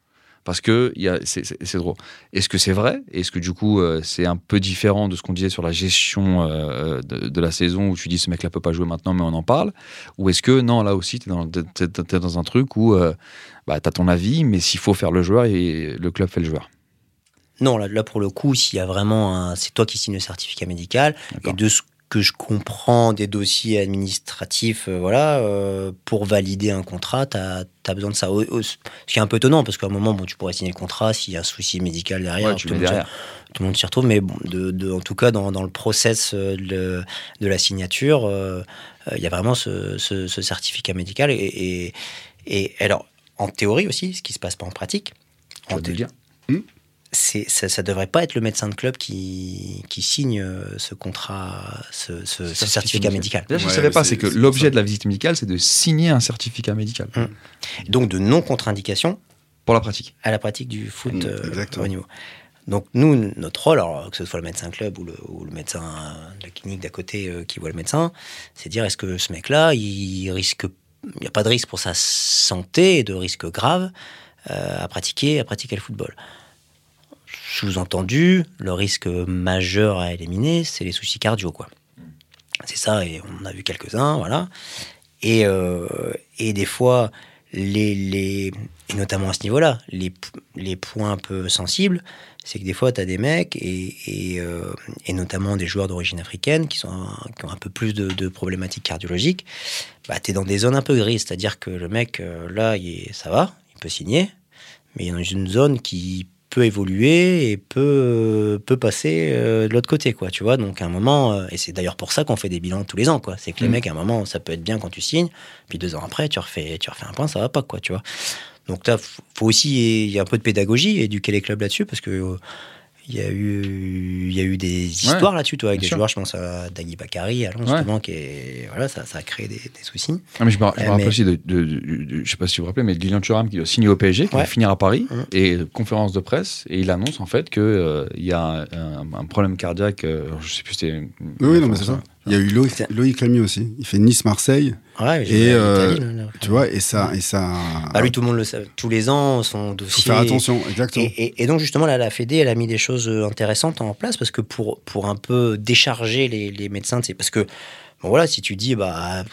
Parce que c'est- drôle. Est-ce que c'est vrai? Est-ce que du coup euh, c'est un peu différent de ce qu'on disait sur la gestion de, la saison où tu dis ce mec-là peut pas jouer maintenant mais on en parle Ou est-ce que non là aussi tu es, dans un truc où bah, tu as ton avis mais s'il faut faire le joueur et le club fait le joueur non, là, là, pour le coup, s'il y a vraiment un, c'est toi qui signes le certificat médical, et de ce que je comprends des dossiers administratifs, euh, voilà, euh, pour valider un contrat, tu as, besoin de ça. Ce qui est un peu étonnant, parce qu'à un moment, bon, tu pourrais signer le contrat s'il y a un souci médical derrière. Ouais, tout, le monde, s'y- tout le monde s'y retrouve, mais bon, de, de- en tout cas, dans, dans le process euh, de, de la signature, euh, il y a vraiment ce, ce- ce certificat médical. Et, et, et alors, en théorie aussi, ce qui se passe pas en pratique, en dire. c'est ça, ça devrait pas être le médecin de club qui, qui signe euh, ce contrat, ce, ce- ce certificat médical. Déjà, je ne Ouais, savais pas, c'est- c'est que c'est l'objet ça. de la visite médicale, c'est de signer un certificat médical Hum. Donc de non contre-indication pour la pratique. à la pratique du foot Mm, euh, exactement. au niveau. Donc nous, notre rôle, alors que ce soit le médecin club ou le, ou le médecin de la clinique d'à côté euh, qui voit le médecin, c'est dire est-ce que ce mec-là, il risque, il n'y a pas de risque pour sa santé, de risque grave euh, à pratiquer, à pratiquer le football. Sous-entendu, le risque majeur à éliminer, c'est les soucis cardio, quoi. C'est ça, et on en a vu quelques-uns, voilà. Et, euh, et des fois, les, les, et notamment à ce niveau-là, les, les points un peu sensibles, c'est que des fois, tu as des mecs, et, et, euh, et notamment des joueurs d'origine africaine, qui, sont un- qui ont un peu plus de, de problématiques cardiologiques, bah, tu es dans des zones un peu grises. C'est-à-dire que le mec, euh, là, il est- ça va, il peut signer, mais il y a une zone qui peut évoluer et peut, peut passer euh, de l'autre côté, quoi, tu vois. Donc, à un moment, euh, et c'est d'ailleurs pour ça qu'on fait des bilans tous les ans, quoi. C'est que les Mm. mecs, à un moment, ça peut être bien quand tu signes, puis deux ans après, tu refais, tu refais un point, ça va pas, quoi, tu vois. Donc là, faut aussi, il y a un peu de pédagogie, éduquer les clubs là-dessus, parce que euh, il y a eu, il y a eu des histoires là-dessus, toi, avec des sûr. joueurs, je pense à Dagui Bakary, à Lens, Ouais. justement, qui est, voilà, ça, ça a créé des, des soucis. Ah, mais je me, je me Euh, rappelle mais- aussi de, de- de- de- je sais pas si vous vous rappelez, mais de Lilian Thuram qui doit signer au PSG, qui va finir à Paris, et euh, conférence de presse, et il annonce en fait qu'il il y a un, problème cardiaque, euh, je sais plus si c'était. Oui, oui, non, mais c'est ça. Il y a eu Loïc, Loïc Lamy aussi. Il fait Nice-Marseille, Ouais, Et, euh, Italie, tu vois, et ça. Et ça Bah, lui, tout le monde le sait. Tous les ans, son faut dossier. faire attention, exactement. Et, et- et donc justement, là, la Fédé, elle a mis des choses euh, intéressantes en place parce que pour, pour un peu décharger les, les médecins, c'est parce que, bon voilà, si tu dis, bah,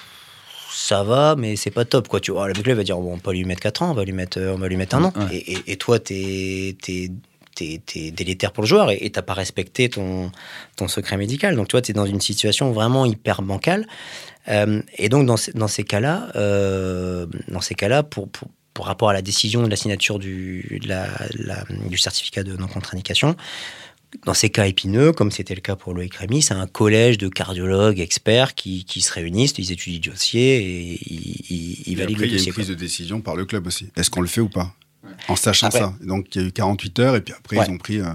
ça va, mais c'est pas top, quoi. Tu vois, le mec là, va dire, bon, on va pas lui mettre 4 ans, on va lui mettre, euh, on va lui mettre un an. Ouais. Et, et- et toi, t'es t'es- délétère pour le joueur et t'as pas respecté ton, ton secret médical. Donc, tu vois, t'es dans une situation vraiment hyper bancale. Euh, et donc, dans, ces- dans ces cas-là, euh, dans ces cas-là, pour, pour, pour rapport à la décision de la signature du, de la- la- du certificat de non-contre-indication, dans ces cas épineux, comme c'était le cas pour Loïc Rémy, c'est un collège de cardiologues experts qui, qui se réunissent, ils étudient le dossier et ils, ils- ils Et valident après, le il y a dossier. une prise de décision par le club aussi. Est-ce qu'on le fait ou pas? En sachant Après- ça. Donc, il y a eu 48 heures, et puis après, Ouais. ils ont pris. euh,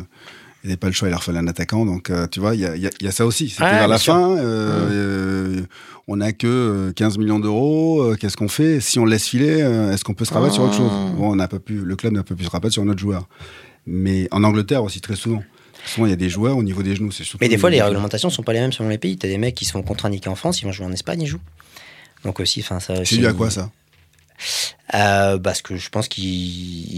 ils n'avaient pas le choix, il leur fallait un attaquant. Donc, euh, tu vois, il y a, il y a- il y a ça aussi. C'était Ouais, vers la sûr. fin. euh, euh, on n'a que euh, 15 millions d'euros. Qu'est-ce qu'on fait? Si on le laisse filer, est-ce qu'on peut se rabattre sur autre chose? Ah. Bon, on n'a pas pu, le club n'a pas pu se rabattre sur un autre joueur. Mais en Angleterre aussi, très souvent. Souvent, il y a des joueurs au niveau des genoux. Mais des fois, les réglementations sont pas les mêmes selon les pays. T'as des mecs qui sont contre-indiqués en France, ils vont jouer en Espagne, ils jouent. Donc aussi, enfin ça. C'est dû à quoi ça? Euh, Parce que je pense qu'ils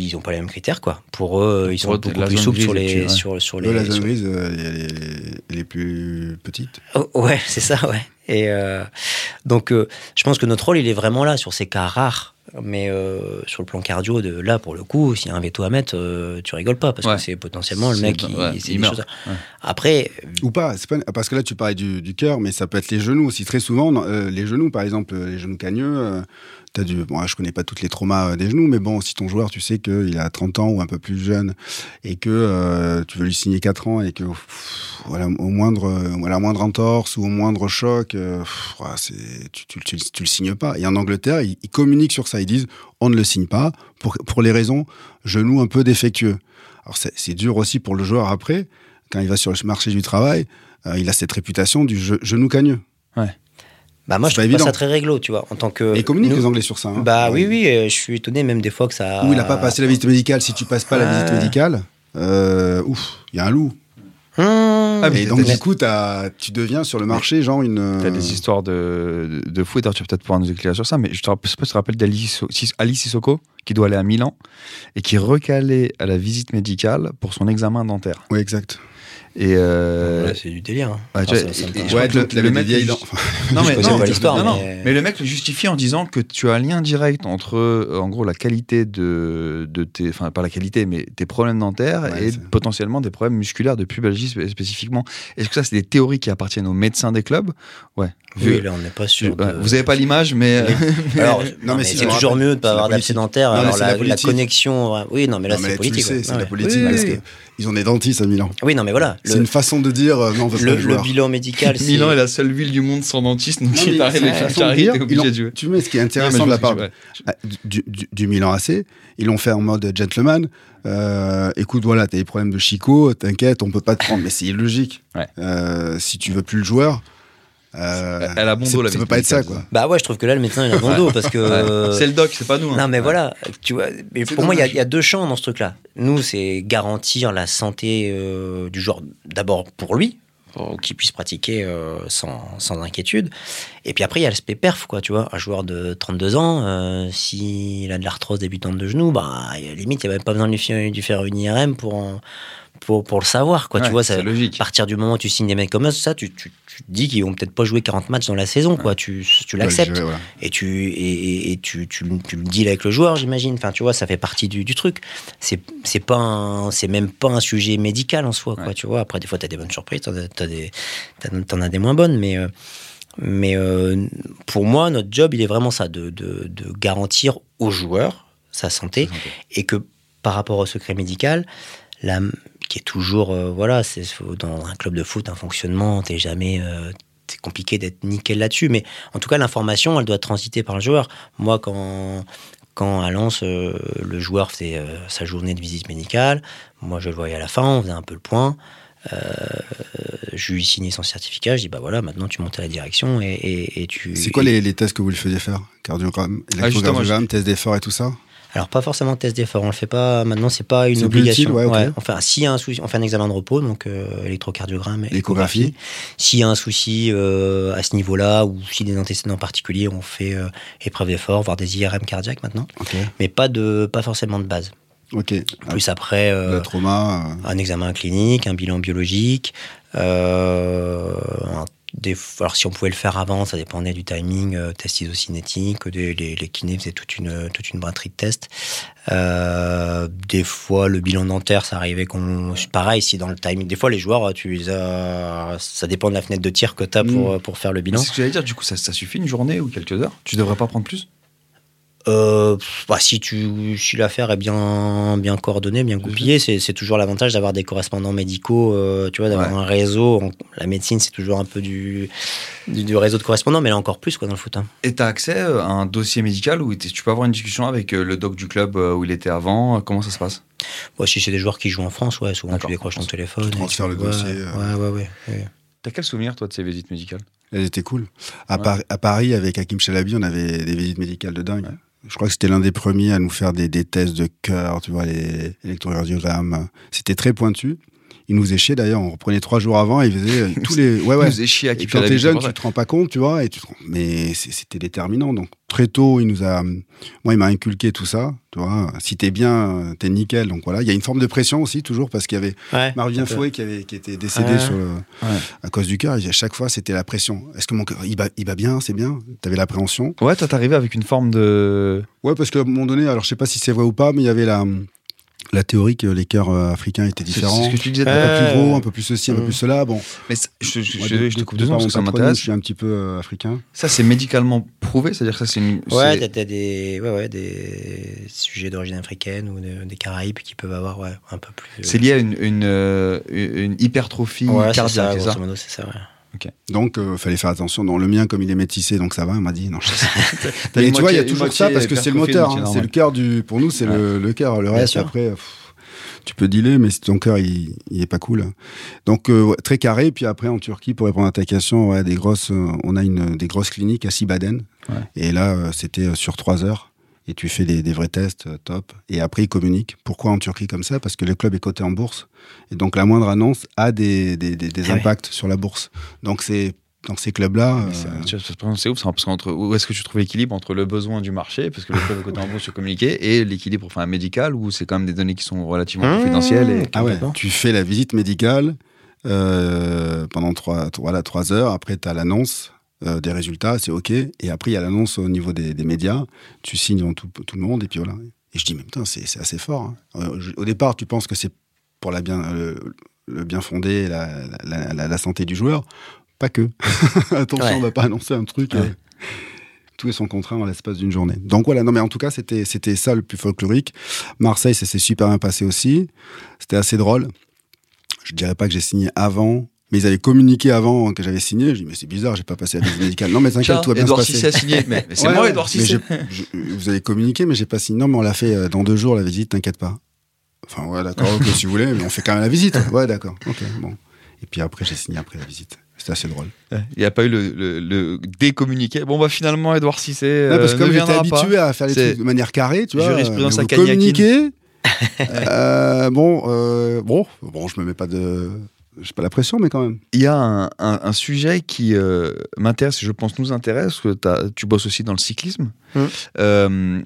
ils ont pas les mêmes critères, quoi. Pour eux, ils Pour sont beaucoup plus souples sur les, ouais. sur, sur Eux, les. La zone sur- grise, euh, elle est- elle est plus petite. Oh, ouais, c'est ça, ouais. Et euh, donc, euh, je pense que notre rôle, il est vraiment là sur ces cas rares. Mais euh, sur le plan cardio, de là, pour le coup, s'il y a un veto à mettre, euh, tu rigoles pas parce Ouais. que c'est potentiellement le mec qui. ouais, il des meurt. choses- Ouais. Après, Ou pas, parce que là tu parlais du, du cœur, mais ça peut être les genoux aussi. Très souvent, euh, les genoux, par exemple, euh, les genoux cagneux, t'as du, bon, je connais pas tous les traumas euh, des genoux, mais bon, si ton joueur, tu sais qu'il a 30 ans ou un peu plus jeune, et que euh, tu veux lui signer 4 ans, et que au moindre, moindre entorse ou au moindre choc, euh, pff, tu, tu, tu, tu le signes pas. Et en Angleterre, ils, communiquent sur ça. Ils disent, on ne le signe pas pour, pour les raisons genoux un peu défectueux. Alors c'est, dur aussi pour le joueur après, quand il va sur le marché du travail, il a cette réputation du ge- genou cagneux. Bah moi, C'est je trouve pas évident. ça très réglo, tu vois. En tant que. Et ils communiquent nous- les Anglais sur ça. hein. Bah oui, Ouais. oui, euh, je suis étonné même des fois que ça. Ou il n'a pas passé la visite médicale. Si tu passes pas la Ah. visite médicale, euh, ouf, il y a un loup. Mmh. Ah, mais Et t'as donc du coup, t'as- tu deviens sur le marché genre une. Euh, des histoires de, de, de fou, et d'ailleurs tu vas peut-être pouvoir nous éclairer sur ça, mais je te rappelle, je sais pas si tu te rappelles d'Alice Sis- Alice Sissoko, qui doit aller à Milan, et qui est recalée à la visite médicale pour son examen dentaire. Oui, exact. Et euh, Ouais, c'est du délire. hein. ouais, tu Enfin, vois, ça- ça et- Ouais, le- le mec vieilles le dents. justi- Non, mais, non, pas non, non, mais- mais le mec le justifie en disant que tu as un lien direct entre, euh, en gros, la qualité de, de tes, enfin pas la qualité, mais tes problèmes dentaires Ouais, et potentiellement des problèmes musculaires de pubalgie spé- spécifiquement. Est-ce que ça, c'est des théories qui appartiennent aux médecins des clubs? Ouais. Oui, là, on n'est pas sûr. de- Vous avez pas l'image, mais. euh, Alors, Non, non, mais c'est toujours mieux de pas c'est la avoir d'abcès dentaire. Alors, la, connexion. Oui, non, mais là, c'est politique. c'est la politique ils ont des dentistes à Milan. Oui, non, mais voilà. C'est une façon de dire euh, non, on veut pas le, le bilan médical. Milan est la seule ville du monde sans dentiste, donc Non, il mais t'arrive jouer. Tu vois, ce qui est intéressant de la part ah, du, du- du Milan AC, ils l'ont fait en mode gentleman. Euh, écoute, voilà, t'as des problèmes de chicot, t'inquiète, on peut pas te prendre. Mais c'est illogique. Ouais. Euh, si tu veux plus le joueur, euh, Elle a bon c'est- dos, la ça peut pas être ça, quoi. Bah ouais, je trouve que là, le médecin, il a bon dos parce que. Ouais. C'est le doc, c'est pas nous. hein. Non, mais Ouais. voilà, tu vois, mais pour moi, il y a- y, deux champs dans ce truc-là. Nous, c'est garantir la santé euh, du joueur, d'abord pour lui, pour qu'il puisse pratiquer euh, sans, sans inquiétude. Et puis après, il y a l'aspect perf, quoi, tu vois. Un joueur de 32 ans, euh, s'il a de l'arthrose débutante de genou, bah, limite, il n'y a même pas besoin de lui faire, de lui faire une IRM pour, en- pour, pour le savoir, quoi. Ouais, tu vois, ça, logique. à partir du moment où tu signes des mecs comme ça, tu, tu, tu te dis qu'ils vont peut-être pas jouer 40 matchs dans la saison, quoi. Tu, tu l'acceptes voilà. et tu et, et- tu, tu, tu le deals avec le joueur j'imagine enfin tu vois ça fait partie du, du truc c'est c'est pas un- c'est même pas un sujet médical en soi quoi tu vois après des fois t'as des bonnes surprises as, des t'en- t'en as des moins bonnes mais euh, mais euh, pour moi notre job il est vraiment ça de, de, de garantir au joueur sa santé et que par rapport au secret médical la, qui est toujours euh, voilà c'est dans un club de foot un fonctionnement t'es jamais euh, c'est compliqué d'être nickel là-dessus. Mais en tout cas l'information elle doit transiter par le joueur. Moi quand quand à Lens euh, le joueur faisait euh, sa journée de visite médicale moi je le voyais à la fin on faisait un peu le point euh, je lui signais son certificat je dis bah voilà maintenant tu montes à la direction et, et, et tu C'est quoi les, les tests que vous lui faisiez faire? Cardiogramme, Ah, électrocardiogramme, test d'effort et tout ça? Alors pas forcément test d'effort, on le fait pas. Maintenant, c'est pas une obligation. utile, ouais, ok. Enfin, s'il y a un souci, on fait un examen de repos, donc euh, électrocardiogramme, échographie. S'il y a un souci euh, à ce niveau-là ou si des antécédents particuliers, on fait euh, épreuve d'effort, voire des IRM cardiaques maintenant, mais pas de pas forcément de base. Ok. Plus après. euh, Le trauma. un examen clinique, un bilan biologique. un- des, alors si on pouvait le faire avant, ça dépendait du timing, euh, test isocinétique, des- les, les kinés faisaient toute une, toute une batterie de tests. Euh, des fois, le bilan dentaire, ça arrivait qu'on... Pareil, si dans le timing... Des fois, les joueurs, tu les as- ça dépend de la fenêtre de tir que tu as pour, pour faire le bilan. C'est ce que j'allais dire, du coup, ça, ça suffit une journée ou quelques heures? Tu devrais pas prendre plus? Euh, bah, si tu si l'affaire est bien bien coordonnée, bien goupillée, c'est c'est toujours l'avantage d'avoir des correspondants médicaux, euh, tu vois, d'avoir Ouais. un réseau. La médecine, c'est toujours un peu du, du du réseau de correspondants, mais là encore plus quoi dans le foot. hein. Et tu as accès euh, à un dossier médical où tu peux avoir une discussion avec le doc du club où il était avant Comment ça se passe? Bon, si c'est des joueurs qui jouent en France, ouais, souvent tu décroches ton téléphone. Tu transfères le dossier, euh. Ouais, ouais, ouais. ouais. T'as quel souvenir, toi, de ces visites médicales? Elles étaient cool. À, Ouais. Par- à Paris, avec Hakim Chalabi, on avait des visites médicales de dingue. Je crois que c'était l'un des premiers à nous faire des, des tests de cœur, tu vois, les électrocardiogrammes. C'était très pointu. Il nous faisait chier d'ailleurs. On reprenait trois jours avant. Il faisait euh, tous les. Ouais, Il ouais. nous faisait chier à Et qui quand t'es jeune, tu te rends pas compte, tu vois. Et tu te Mais c'était déterminant. Donc très tôt, il nous a. Moi, il m'a inculqué tout ça. Tu vois. Si t'es bien, t'es nickel. Donc voilà. Il y a une forme de pression aussi toujours parce qu'il y avait Ouais, Marvin. Fouet qui, avait, qui était décédé Ouais. sur le- à cause du cœur. Et à chaque fois, c'était la pression. Est-ce que mon cœur, il bat, il bat bien, c'est bien? T'avais l'appréhension? Ouais, toi, t'arrivais avec une forme de. Ouais, parce qu'à un moment donné, alors je sais pas si c'est vrai ou pas, mais il y avait la, la théorie que les cœurs euh, africains étaient différents. c'est ce que tu disais. Un peu plus Euh, gros, un peu plus ceci, un peu mm. plus cela. Bon, Mais je, je- Moi, je- de- je te coupe de deux secondes par parce que ça m'intéresse. Je suis un petit peu euh, africain. Ça, c'est médicalement prouvé, c'est-à-dire que ça, c'est une. Ouais, t'as des, ouais, ouais, des sujets d'origine africaine ou de- des Caraïbes qui peuvent avoir ouais, un peu plus. C'est lié à une, une, euh, une hypertrophie ouais, cardiaque, c'est ça, grosso modo, c'est ça. Donc, il fallait faire attention. Dans le mien, comme il est métissé, donc ça va. Il m'a dit non. je- Mais tu vois, il y a toujours ça parce que c'est le moteur. hein. c'est le cœur du. Pour nous, c'est le, le cœur. Le reste, après, pff, tu peux dealer, mais si ton cœur, il, il est pas cool. Donc, euh, ouais, très carré. Puis après, en Turquie, pour répondre à ta question, ouais, des grosses, euh, on a une, des grosses cliniques à Sibaden. Ouais. Et là, euh, c'était euh, sur trois heures. Et tu fais des, des vrais tests, euh, top. Et après, ils communiquent. Pourquoi en Turquie comme ça? Parce que le club est coté en bourse. Et donc, la moindre annonce a des, des, des, des Ah ouais. impacts sur la bourse. Donc, c'est dans ces clubs-là. C'est- euh, c'est- ouf, parce qu'entre où est-ce que tu trouves l'équilibre entre le besoin du marché, parce que le club est côté en bourse sur communiquer, et l'équilibre enfin, médical, où c'est quand même des données qui sont relativement Mmh. confidentielles. Et... Ah ouais, tu fais la visite médicale, euh, pendant trois, voilà, trois heures. Après, tu as l'annonce euh, des résultats, c'est OK. Et après, il y a l'annonce au niveau des, des médias. Tu signes devant tout, tout le monde, et puis voilà. Et je dis, mais putain, c'est assez fort. hein. Euh, je- au départ, tu penses que c'est pour la bien, le, le bien fondé, la, la, la- la santé du joueur. Pas que. Attention, Ouais. on va pas annoncer un truc. Ouais. euh, tous sont contraints en l'espace d'une journée. Donc voilà, non mais en tout cas, c'était c'était ça le plus folklorique. Marseille, ça s'est super bien passé aussi. C'était assez drôle. Je dirais pas que j'ai signé avant, mais ils avaient communiqué avant que j'avais signé. Je dis mais c'est bizarre, j'ai pas passé la visite médicale. Non mais t'inquiète, tout va bien se Edouard passer. Cissé a signé. Mais, mais c'est Ouais, moi, Edouard Cissé. vous avez communiqué, mais j'ai pas signé. Non, mais on l'a fait euh, dans deux jours la visite, t'inquiète pas. Enfin ouais, d'accord, ok, si vous voulez, mais on fait quand même la visite. Ouais, d'accord, ok, bon. Et puis après, j'ai signé après la visite. C'était assez drôle. Il n'y a pas eu le, le, le décommuniqué. Bon, bah finalement, Edouard Cissé euh, Ouais, parce que comme j'étais pas. habitué à faire les trucs de manière carrée, tu vois. jurisprudence euh, à communiquer. euh, bon, euh, bon, bon, je me mets pas de, j'ai pas la pression, mais quand même. Il y a un, un- un sujet qui euh, m'intéresse et je pense nous intéresse, parce que tu bosses aussi dans le cyclisme. Mm. Euh,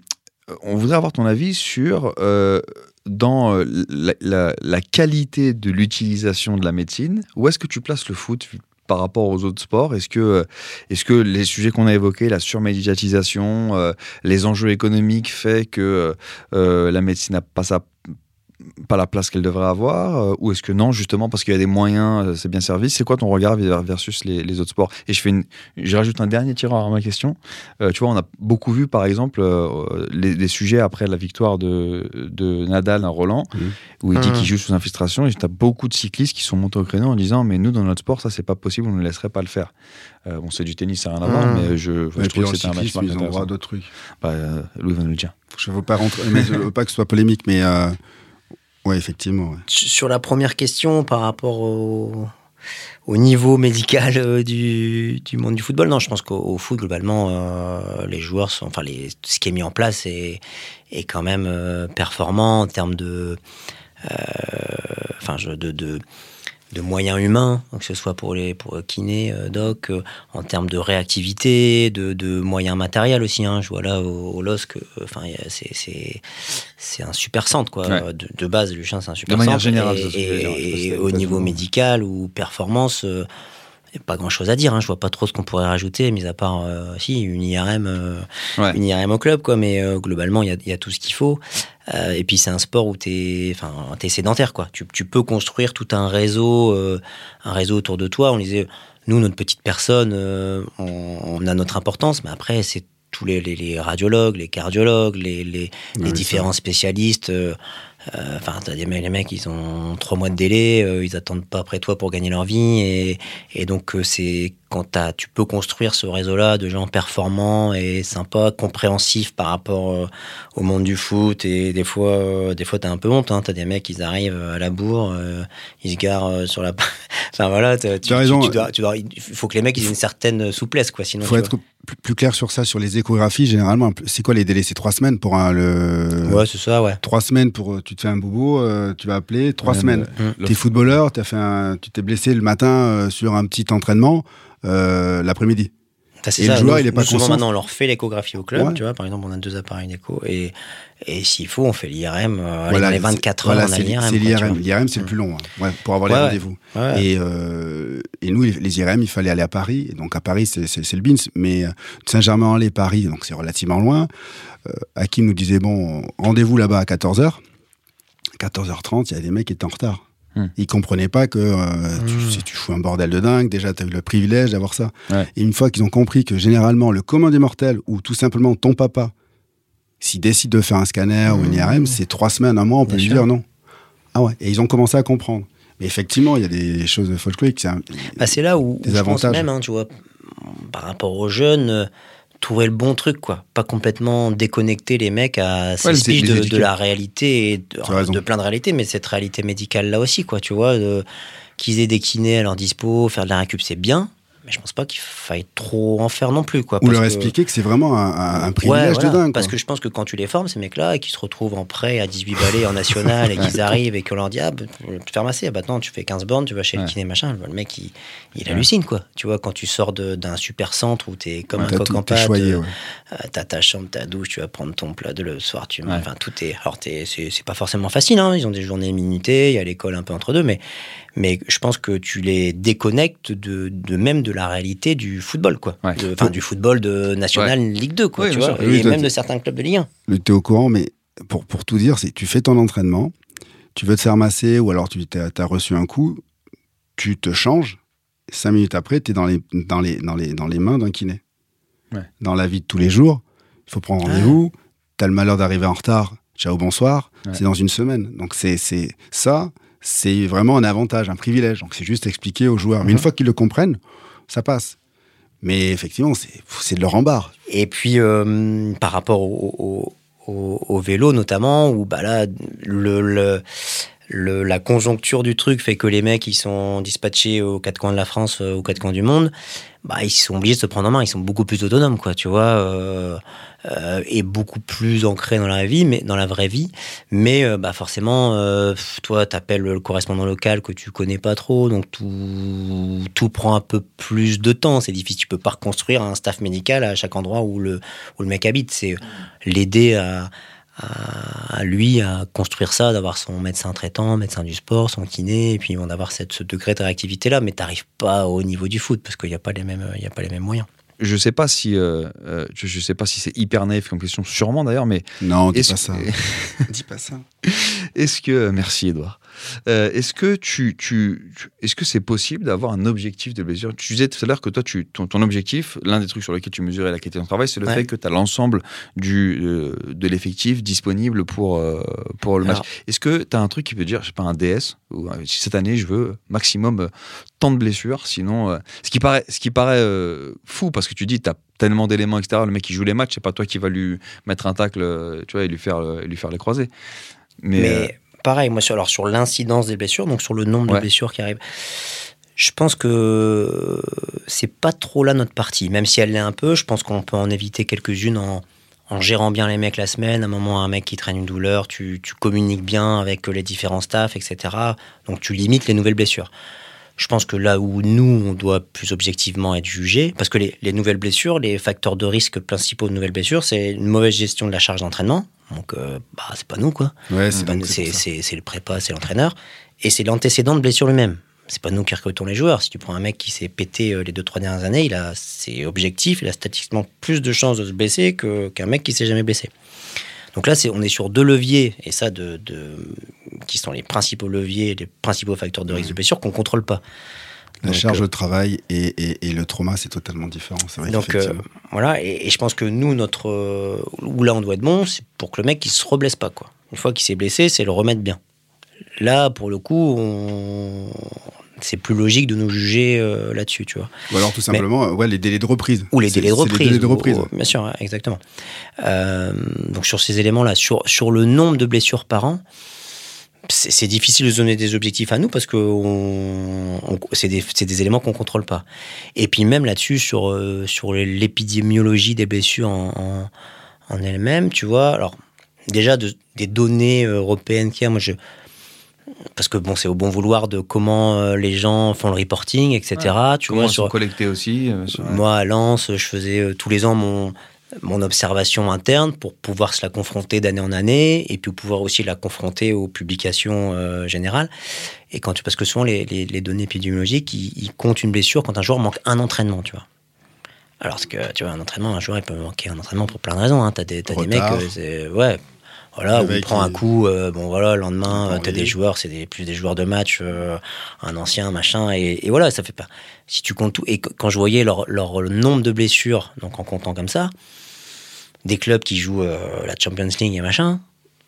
on voudrait avoir ton avis sur euh, dans la, la- la qualité de l'utilisation de la médecine. Où est-ce que tu places le foot par rapport aux autres sports? Est-ce que, est que les sujets qu'on a évoqués, la surmédiatisation, euh, les enjeux économiques, fait que euh, la médecine n'a pas sa pas la place qu'elle devrait avoir euh, Ou est-ce que non, justement, parce qu'il y a des moyens, euh, c'est bien servi C'est quoi ton regard vers- versus les, les autres sports? Et je, fais une, je rajoute un dernier tireur à ma question. Euh, tu vois, on a beaucoup vu, par exemple, euh, les, les sujets après la victoire de, de Nadal à Roland, où il dit qu'il joue sous infiltration. Et tu as beaucoup de cyclistes qui sont montés au créneau en disant Mais nous, dans notre sport, ça, c'est pas possible, on ne laisserait pas le faire. Euh, bon, c'est du tennis, ça n'a rien à voir, Mhm. mais je, Ouais, je trouve que c'était un match ils ont droit à d'autres trucs. Bah, Louis va nous le dire. Je veux pas rentrer, mais je veux pas que ce soit polémique, mais ouais, effectivement. Sur la première question par rapport au, au niveau médical euh, du, monde du football, non, je pense qu'au au foot, globalement, euh, les joueurs sont. Enfin, les, ce qui est mis en place est, quand même euh, performant en termes de. Enfin, de de moyens humains, que ce soit pour les pour kiné, euh, doc, euh, en termes de réactivité, de, de moyens matériels aussi. Hein. Je vois là au, au LOSC, euh, enfin, c'est un super centre quoi. Ouais. De, de base, Lucien, c'est un super manière centre. générale, Et- au niveau médical ou performance, euh, y a pas grand chose à dire. Hein. Je vois pas trop ce qu'on pourrait rajouter, mis à part euh, si une IRM, euh, Ouais. une IRM au club quoi. Mais euh, globalement, il y a, il y a tout ce qu'il faut. Euh, et puis c'est un sport où t'es, enfin, t'es sédentaire quoi. Tu, tu peux construire tout un réseau, un réseau autour de toi. On disait, nous notre petite personne, on, on a notre importance, mais après c'est tous les, les, les radiologues, les cardiologues, les, différents spécialistes. Euh, euh, Enfin, t'as des mecs, les mecs, ils ont trois mois de délai, euh, ils attendent pas après toi pour gagner leur vie, et, et donc euh, c'est quand t'as- tu peux construire ce réseau-là de gens performants et sympas, compréhensifs par rapport euh, au monde du foot, et des fois, euh, des fois t'as un peu honte, hein, t'as des mecs, ils arrivent à la bourre, euh, ils se garent euh, sur la, enfin voilà, tu, raison. tu- tu dois- tu dois- il faut que les mecs ils aient une certaine souplesse, quoi, sinon. Il faut être plus, plus clair sur ça, sur les échographies. Généralement, c'est quoi les délais? C'est trois semaines pour un, le. Ouais, c'est ça, ouais. Trois semaines pour. Tu te fais un bobo, euh, tu vas appeler. Trois Ouais, semaines. mais- T'es footballeur, t'as fait un, tu t'es blessé le matin euh, sur un petit entraînement euh, l'après-midi. Enfin, c'est Et ça, le joueur, nous- il est pas conscient. maintenant, on leur fait l'échographie au club, Ouais. tu vois. Par exemple, on a deux appareils d'écho et, et s'il faut, on fait l'IRM. euh, Voilà, dans les c'est- 24 voilà, heures, on a c'est l'IRM. c'est tu l'IRM. L'IRM, c'est le Mm. plus long, hein, ouais, pour avoir les Ouais, rendez-vous. Ouais. Et, euh, et nous, les, les IRM, il fallait aller à Paris. Et donc à Paris, c'est le BINS. Mais euh, Saint-Germain-en-Laye, Paris, donc c'est relativement loin. Euh, Hakim nous disait bon, rendez-vous là-bas à 14h. 14h30, il y a des mecs qui étaient en retard. Hmm. Ils comprenaient pas que euh, tu, Hmm. si tu fous un bordel de dingue, déjà tu as eu le privilège d'avoir ça. Ouais. Et une fois qu'ils ont compris que généralement le commun des mortels ou tout simplement ton papa, s'il décide de faire un scanner ou une IRM, c'est trois semaines, un mois, on peut Hmm. Bien lui sûr. dire non. Ah ouais. Et ils ont commencé à comprendre. Mais effectivement, il y a des choses folkloriques. c'est Bah, c'est là où, où Des je pense avantages. même, hein, tu vois, par rapport aux jeunes, euh, trouver le bon truc, quoi. Pas complètement déconnecter les mecs à ces speeches les de, la réalité, et de, de plein de réalités, mais cette réalité médicale là aussi, quoi, tu vois, qu'ils aient des kinés à leur dispo, faire de la récup, c'est bien. Mais je pense pas qu'il faille trop en faire non plus. Quoi, Ou leur que- expliquer que c'est vraiment un, un- un Ouais, privilège voilà, de dingue. Parce quoi. que je pense que quand tu les formes, ces mecs-là, et qu'ils se retrouvent en prêt à 18 balais en national, et qu'ils arrivent et qu'on leur dit Ah, bah, tu te faire masser, ah, bah non, tu fais 15 bornes, tu vas chez Ouais. le kiné, machin. Le mec, il, il hallucine, quoi. Tu vois, quand tu sors d'un super centre où t'es comme Ouais, un coq en pâte, euh, euh, t'as ta chambre, ta douche, tu vas prendre ton plat de le soir, tu enfin tout est. Alors c'est c'est pas forcément facile, hein, ils ont des journées minutées, il y a l'école un peu entre deux, mais mais je pense que tu les déconnectes de, de même de la réalité du football, quoi. Ouais. Enfin du football de national Ligue 2, quoi. Oui, tu vois, sûr. Oui, et toi, même tu- de certains clubs de Ligue 1. Le t'es au courant, mais pour, pour tout dire, c'est tu fais ton entraînement, tu veux te faire masser ou alors tu as, reçu un coup, tu te changes, cinq minutes après, tu es dans les, dans, les, dans, les, dans les mains d'un kiné. Ouais. Dans la vie de tous les jours, il faut prendre rendez-vous, tu as le malheur d'arriver en retard, ciao, bonsoir, Ouais. c'est dans une semaine. Donc c'est c'est ça, c'est vraiment un avantage, un privilège. Donc c'est juste expliquer aux joueurs. Mais une Mhm. fois qu'ils le comprennent, ça passe. Mais effectivement, c'est de leur embarre. Et puis, euh, par rapport au, au- au- au vélo, notamment, où bah là, le, le- le- la conjoncture du truc fait que les mecs, ils sont dispatchés aux quatre coins de la France, euh, aux quatre coins du monde, bah, ils sont obligés de se prendre en main. Ils sont beaucoup plus autonomes, quoi, tu vois, euh, euh, et beaucoup plus ancrés dans la vie, mais dans la vraie vie. Mais euh, bah, forcément, toi, t'appelles le correspondant local que tu connais pas trop, donc tout, tout prend un peu plus de temps. C'est difficile. Tu peux pas reconstruire un staff médical à chaque endroit où le, où le mec habite. C'est l'aider à, à, à lui à construire ça, d'avoir son médecin traitant, médecin du sport, son kiné, et puis on d'avoir cette, ce degré de réactivité là. Mais t'arrives pas au niveau du foot parce qu'il n'y a pas les mêmes, il y a pas les mêmes moyens. Je sais pas si, euh, euh, je, je sais pas si c'est hyper naïf comme question, sûrement d'ailleurs, mais Non, dis pas ça. dis pas ça. Est-ce que merci Edouard. Euh, est-ce que tu, tu, est-ce que c'est possible d'avoir un objectif de blessure? Tu disais tout à l'heure que toi, tu, ton, ton objectif, l'un des trucs sur lesquels tu mesurais la qualité de ton travail, c'est le Ouais. fait que tu as l'ensemble du euh, de l'effectif disponible pour euh, pour le match. Est-ce que tu as un truc qui peut dire, je sais pas, un DS ou si cette année je veux maximum tant de blessures, sinon ce qui paraît ce qui paraît fou parce que tu dis tu as tellement d'éléments etc. Le mec qui joue les matchs, c'est pas toi qui va lui mettre un tacle, tu vois, et lui faire lui faire les croisés. Mais, Mais, euh, pareil, moi, sur, alors, sur l'incidence des blessures, donc sur le nombre Ouais. de blessures qui arrivent, je pense que c'est pas trop là notre partie. Même si elle l'est un peu, je pense qu'on peut en éviter quelques-unes en, en gérant bien les mecs la semaine. À un moment, un mec qui traîne une douleur, tu, tu communiques bien avec les différents staffs, etc. Donc tu limites les nouvelles blessures. Je pense que là où nous, on doit plus objectivement être jugé, parce que les, les nouvelles blessures, les facteurs de risque principaux de nouvelles blessures, c'est une mauvaise gestion de la charge d'entraînement. Donc, euh, bah, c'est pas nous, quoi. Ouais, C'est le prépa, c'est l'entraîneur. Et c'est l'antécédent de blessure lui-même. C'est pas nous qui recrutons les joueurs. Si tu prends un mec qui s'est pété euh, les deux, trois dernières années, il a, c'est objectif, il a statistiquement plus de chances de se blesser qu'un mec qui s'est jamais blessé. Donc là, c'est, on est sur deux leviers, et ça, de, de- qui sont les principaux leviers, les principaux facteurs de risque de blessure qu'on contrôle pas. La Donc, charge euh, de travail et, et- et le trauma, c'est totalement différent. Vrai Donc euh, voilà, et, et je pense que nous, notre euh, où là on doit être bon, c'est pour que le mec il se reblesse pas quoi. Une fois qu'il s'est blessé, c'est le remettre bien. Là, pour le coup, on... c'est plus logique de nous juger euh, là-dessus, tu vois. Ou alors tout simplement, ouais, les délais de reprise. Ou les délais de reprise. Les délais de reprise. ou- bien sûr, exactement. Donc sur ces éléments-là, sur, sur le nombre de blessures par an, c'est difficile de se donner des objectifs à nous parce que on- on- c'est des, éléments qu'on contrôle pas. Et puis même là-dessus, sur, euh, sur l'épidémiologie des blessures en, en, en elle-même, tu vois, alors déjà de- des données européennes qu'il y a, moi je... Parce que bon, c'est au bon vouloir de comment euh, les gens font le reporting, etc. Tu comment vois, ils sur, sont collectés aussi euh, sur- moi, à Lens, je faisais tous les ans mon, mon observation interne pour pouvoir se la confronter d'année en année et puis pouvoir aussi la confronter aux publications euh, générales. Et quand tu, parce que souvent, les, les- les données épidémiologiques, ils, ils comptent une blessure quand un joueur manque un entraînement, tu vois. Alors que, tu vois, un entraînement, un joueur, il peut manquer un entraînement pour plein de raisons. Hein. T'as des, t'as des mecs, euh, ouais, voilà, où il prend un coup, euh, bon voilà, le lendemain, euh, t'as peut des joueurs, c'est des, plus des joueurs de match, euh, un ancien, machin, et, et voilà, ça fait pas. Si tu comptes tout, et qu- quand je voyais leur, leur nombre de blessures, donc en comptant comme ça, des clubs qui jouent euh, la Champions League et machin,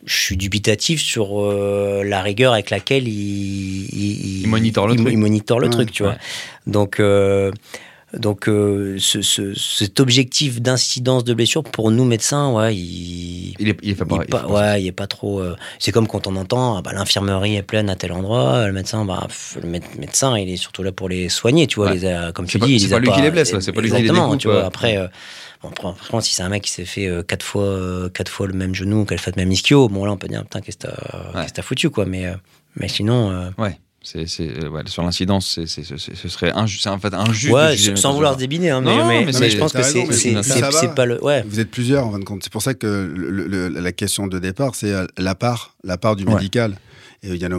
je suis dubitatif sur euh, la rigueur avec laquelle ils, Ils monitorent le ils- truc. ils monitorent le Ouais, truc, tu ouais. vois. Donc, euh, Donc, euh, ce, ce- cet objectif d'incidence de blessure, pour nous médecins, ouais, il. Il est, il il pas- il pas- ouais, il est pas trop. euh, c'est comme quand on entend, ah bah, l'infirmerie est pleine à tel endroit, le médecin, bah, pff, le mé- médecin, il est surtout là pour les soigner, tu vois, Ouais. les a- comme tu C'est pas- dis, il c'est pas lui qui les blesse, c'est pas lui qui les Exactement, découpe, tu vois. Après, euh, bon, contre, si c'est un mec qui s'est fait euh, quatre fois, euh, quatre fois le même genou, qu'elle fait le même ischio, bon là, on peut dire, putain, qu'est-ce que t'as Ouais. qu'est-ce que t'as foutu, quoi. Mais, euh, mais sinon. euh, Ouais. C'est, c'est, ouais, sur l'incidence, c'est, c'est- c'est- ce serait injuste. C'est en fait injuste. ouais, sans vouloir débiner, hein, mais, Non, mais, mais mais c'est- je pense que c'est pas le. Ouais. Vous êtes plusieurs en fin de compte. C'est pour ça que le- le- la question de départ, c'est la part, la part du Ouais. médical. Et il y, en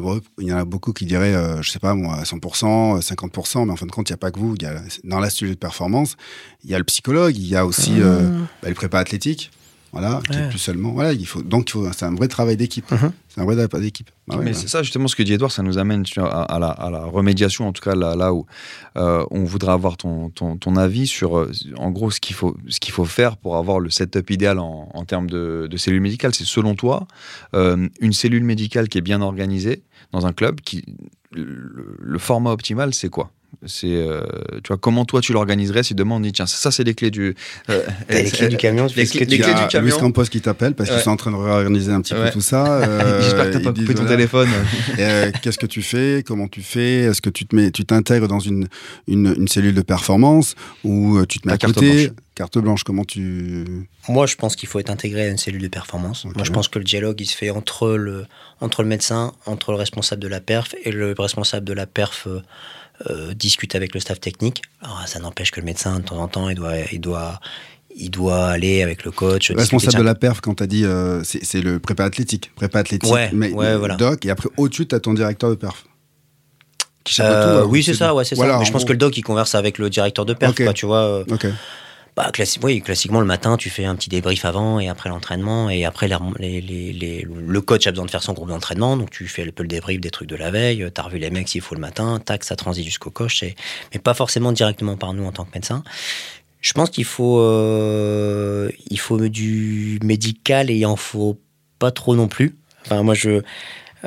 a, beaucoup- qui diraient, euh, je sais pas moi, 100%, 50%, mais en fin de compte, il n'y a pas que vous. Il y a, dans la de performance, il y a le psychologue, il y a aussi euh, bah, le prépa athlétique. Voilà, qui est Ouais. plus seulement. Voilà, il faut, donc il faut- c'est un vrai travail d'équipe. Mhm. C'est un vrai travail d'équipe. Bah ouais, mais ouais. c'est ça justement ce que dit Edouard, ça nous amène à, à la, à la remédiation, en tout cas là, là où euh, on voudrait avoir ton, ton, ton avis sur, euh, en gros, ce qu'il faut, ce qu'il faut faire pour avoir le setup idéal en, en termes de, de cellule médicale. C'est selon toi euh, une cellule médicale qui est bien organisée dans un club, qui, le, le format optimal, c'est quoi? C'est euh, tu vois comment toi tu l'organiserais si demain on dit tiens ça, ça, c'est les clés du euh, les clés du camion, tu les clés- les tu Il y clés a du camion. Luis Campos qui t'appelle parce qu'ils Ouais. sont en train de réorganiser un petit Ouais. peu tout ça. euh, j'espère que t'as pas coupé ton voilà, téléphone euh, Qu'est-ce que tu fais? Comment tu fais? Est-ce que tu te mets, tu t'intègres dans une, une, une cellule de performance ou euh, tu te mets à carte côté? blanche. Carte blanche. Comment tu Moi, je pense qu'il faut être intégré à une cellule de performance. Moi, je pense que le dialogue, il se fait entre le, entre le médecin, entre le responsable de la perf, et le responsable de la perf euh, euh, discute avec le staff technique. Alors, ça n'empêche que le médecin, de temps en temps, il doit, il doit, il doit aller avec le coach. Le responsable de la perf quand t'as dit euh, c'est le prépa athlétique, prépa athlétique, Ouais, mais ouais, voilà. doc et après au-dessus t'as ton directeur de perf. Qui Euh, tout, oui, c'est ça, ouais, c'est Voilà, ça. Mais je pense gros. que le doc, il converse avec le directeur de perf, Ok. quoi, tu vois. euh. Bah, classi- oui, classiquement, le matin, tu fais un petit débrief avant et après l'entraînement. Et après, les, les- les- le coach a besoin de faire son groupe d'entraînement. Donc, tu fais un peu le débrief des trucs de la veille. Tu as revu les mecs s'il faut le matin. Tac, ça transite jusqu'au coach. et- Mais pas forcément directement par nous en tant que médecin. Je pense qu'il faut, euh, il faut du médical et il en faut pas trop non plus. Enfin, moi, je.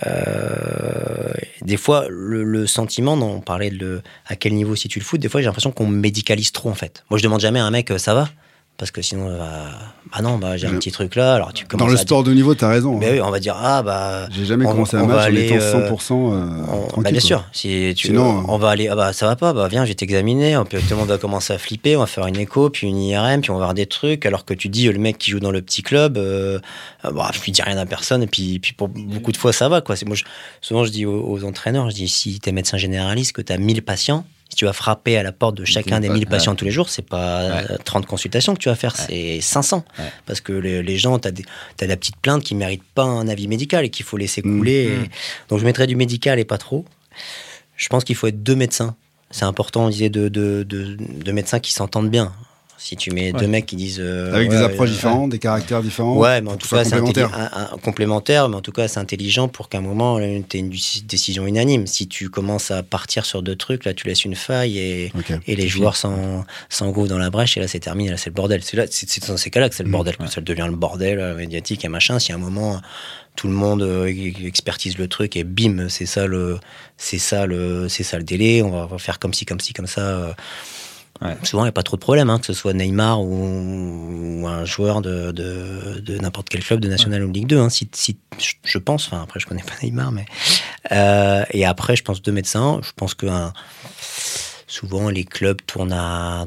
Euh, des fois, le, sentiment, on parlait de à quel niveau si tu le foot, des fois j'ai l'impression qu'on médicalise trop en fait. Moi je demande jamais à un mec euh, ça va? Parce que sinon, euh, bah non, bah, j'ai un petit truc là. Alors tu Dans commences le à sport de niveau, t'as raison. dire- hein. Mais oui, on va dire ah bah. J'ai jamais on- commencé un match en aller, étant euh, 100% euh, on- tranquille. bah, bien sûr, si tu, Sinon, on va aller, ah bah ça va pas, bah viens, je vais t'examiner, puis tout le monde va commencer à flipper, on va faire une écho, puis une IRM, puis on va voir des trucs, alors que tu dis euh, le mec qui joue dans le petit club, euh, euh, bah, je lui dis rien à personne, et puis, puis pour beaucoup de fois ça va quoi. C'est moi, je- souvent je dis aux, aux entraîneurs, je dis si t'es médecin généraliste, que t'as 1000 patients, si tu vas frapper à la porte de chacun des pas- 1000 ouais. patients tous les jours, c'est pas Ouais. euh, 30 consultations que tu vas faire, c'est 500. Ouais. Parce que les, les gens, t'as des- t'as la petite plainte qui mérite pas un avis médical et qu'il faut laisser couler. Mm. et- donc je mettrais du médical et pas trop. Je pense qu'il faut être deux médecins. C'est important, on disait, de, de, de, de médecins qui s'entendent bien. Si tu mets Ouais. deux mecs qui disent. euh, Avec des approches euh, différentes, des caractères différents. Ouais, mais en tout cas, c'est complémentaire. intelli- un- un- complémentaire, mais en tout cas, c'est intelligent pour qu'à un moment, tu aies une déci- décision unanime. Si tu commences à partir sur deux trucs, là, tu laisses une faille et, les joueurs s'en- s'engouffrent dans la brèche, et là, c'est terminé, là, c'est le bordel. C'est dans ces cas-là que c'est le Mm, bordel, que ça devient le bordel euh, médiatique et machin. Si à un moment, tout le monde euh, expertise le truc et bim, c'est ça le, c'est ça le, c'est ça le délai, on va, on va faire comme ci, comme ci, comme ça. Souvent, il n'y a pas trop de problème, hein, que ce soit Neymar ou, un joueur de, n'importe quel club de National ou Ligue 2. hein, si, je- pense, enfin après je connais pas Neymar, mais euh, et après je pense deux médecins. Je pense que souvent les clubs tournent à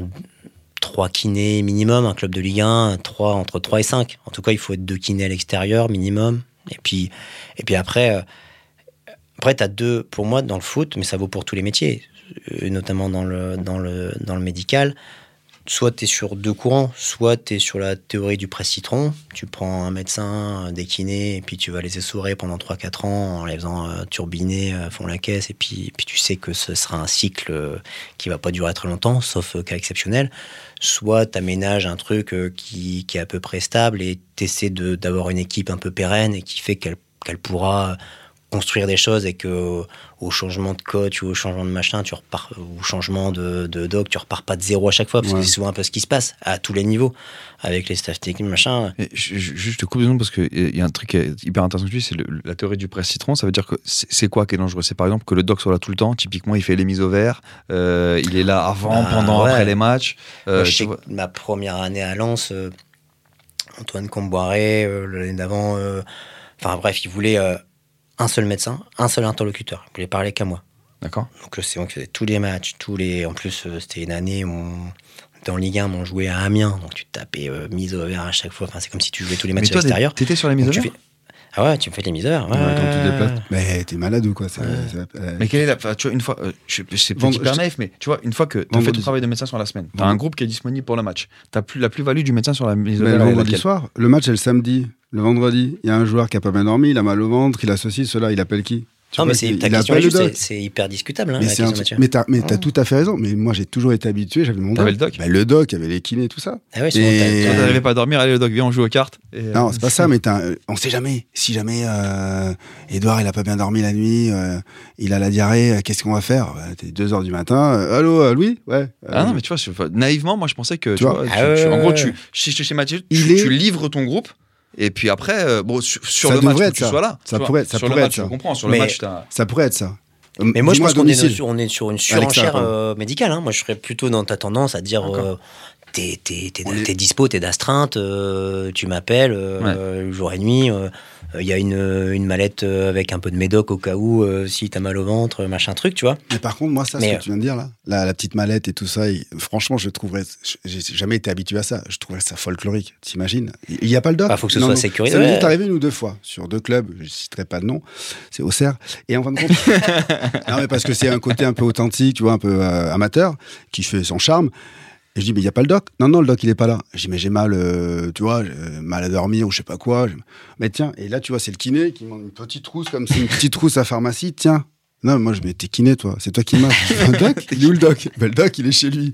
trois kinés minimum, un club de Ligue 1, trois, entre 3 et 5. En tout cas, il faut être deux kinés à l'extérieur minimum. Et puis, et puis après, euh, après tu as deux, pour moi, dans le foot, mais ça vaut pour tous les métiers, euh, notamment dans le, dans le, dans le médical. Soit tu es sur deux courants, soit tu es sur la théorie du presse-citron. Tu prends un médecin, des kinés, et puis tu vas les essorer pendant 3-4 ans en les faisant euh, turbiner à fond la caisse. Et puis, puis tu sais que ce sera un cycle euh, qui va pas durer très longtemps, sauf euh, cas exceptionnel. Soit tu aménages un truc euh, qui, qui est à peu près stable et tu essaies d'avoir une équipe un peu pérenne et qui fait qu'elle pourra construire des choses et que au changement de coach ou au changement de machin, tu repars, au changement de, de doc, tu repars pas de zéro à chaque fois, parce Ouais. que c'est souvent un peu ce qui se passe à tous les niveaux, avec les staff techniques, machin. Et juste, te coupe parce qu'il y a un truc qui est hyper intéressant que tu dis, c'est la théorie du presse citron. Ça veut dire que c'est quoi qui est dangereux? C'est par exemple que le doc soit là tout le temps. Typiquement, il fait les mises au vert. euh, il est là avant, Bah, pendant, ouais. après les matchs. Euh, Moi, je sais que ma première année à Lens, euh, Antoine Comboiré, euh, l'année d'avant, euh, enfin bref, il voulait euh, un seul médecin, un seul interlocuteur. Il voulait parler qu'à moi. D'accord. Donc euh, c'est moi qui faisais tous les matchs, tous les. En plus, euh, c'était une année où on en Ligue 1, mais on jouait à Amiens, donc tu tapais euh, mise au vert à chaque fois. Enfin, c'est comme si tu jouais tous les matchs Mais à l'extérieur. t'étais sur les mises au vert fais- Ah ouais, tu me fais les mises au vert. Ouais, Ouais, quand tu ouais, déplaces. ouais. Mais t'es malade ou quoi euh, Mais quelle est la. enfin, tu vois, une fois. euh, je- c'est peut-être Vendre- hyper je- naïf, mais tu vois, une fois que tu as fait ton travail de médecin sur la semaine, tu as Vendredi. un groupe qui est disponible pour le match. T'as plus, la plus-value du médecin sur la mise au vert. le vendredi soir, le match est le samedi. Le vendredi, il y a un joueur qui a pas bien dormi, il a mal au ventre, il a ceci, cela, il appelle qui? Tu Non, mais c'est ta il question est c'est- c'est hyper discutable. Hein, Mais la c'est question, un truc- Mathieu. mais t'as mais t'as Ouais. tout à fait raison. Mais moi, j'ai toujours été habitué, j'avais mon T'avais doc. le doc Bah, le doc, il y avait les kinés, tout ça. Ah ouais, Et- t'as- t'arrivais pas à dormir, allez le doc, viens, on joue aux cartes. Et, euh, Non, c'est pas ça, mais t'as un- on sait jamais. Si jamais euh, Edouard, il a pas bien dormi la nuit, euh, il a la diarrhée, euh, qu'est-ce qu'on va faire? Bah, T'es 2 heures du matin. euh, Allô, euh, Louis? Ouais. Ah Euh, non, mais tu vois, naïvement, moi je pensais que. Tu Tu vois vois, tu- Ah ouais, tu- en gros, tu, Mathieu, tu, Il est- tu livres ton groupe. Et puis après, euh, bon, sur, sur Ça le match, être que tu ça. sois là. Ça pourrait- ça sur pourrait le être match, ça. je comprends. Sur Mais- le match, Ça pourrait être ça. Mais moi, je pense qu'on est, est sur une surenchère euh, médicale. hein. Moi, je serais plutôt dans ta tendance à dire euh, t'es, dispo, t'es d'astreinte, euh, tu m'appelles euh, jour et nuit. euh, Il y a une, une mallette avec un peu de médoc au cas où, si t'as mal au ventre, machin truc, tu vois. Mais par contre, moi, ça, Mais, ce que tu viens de dire là, la, la petite mallette et tout ça, il- franchement, je trouverais. J'ai jamais été habitué à ça. Je trouverais ça folklorique. T'imagines? Il n'y a pas le doc? Bah, faut que ce Non, soit non. sécurisé. Ça m'est Ouais. arrivé une ou deux fois sur deux clubs. Je ne citerai pas de nom. C'est Auxerre. Et en fin de compte. non, mais parce que c'est un côté un peu authentique, tu vois, un peu euh, amateur, qui fait son charme. Et je dis, mais il n'y a pas le doc Non, non, le doc, il est pas là. Je dis, mais j'ai mal, euh, tu vois, j'ai mal à dormir ou je sais pas quoi. Mais tiens, et là, tu vois, c'est le kiné qui demande une petite trousse comme c'est une petite trousse à pharmacie. Tiens. Non, moi, je mais t'es kiné, toi. C'est toi qui m'as. Doc Il est où le doc? Ben, Le doc, il est chez lui.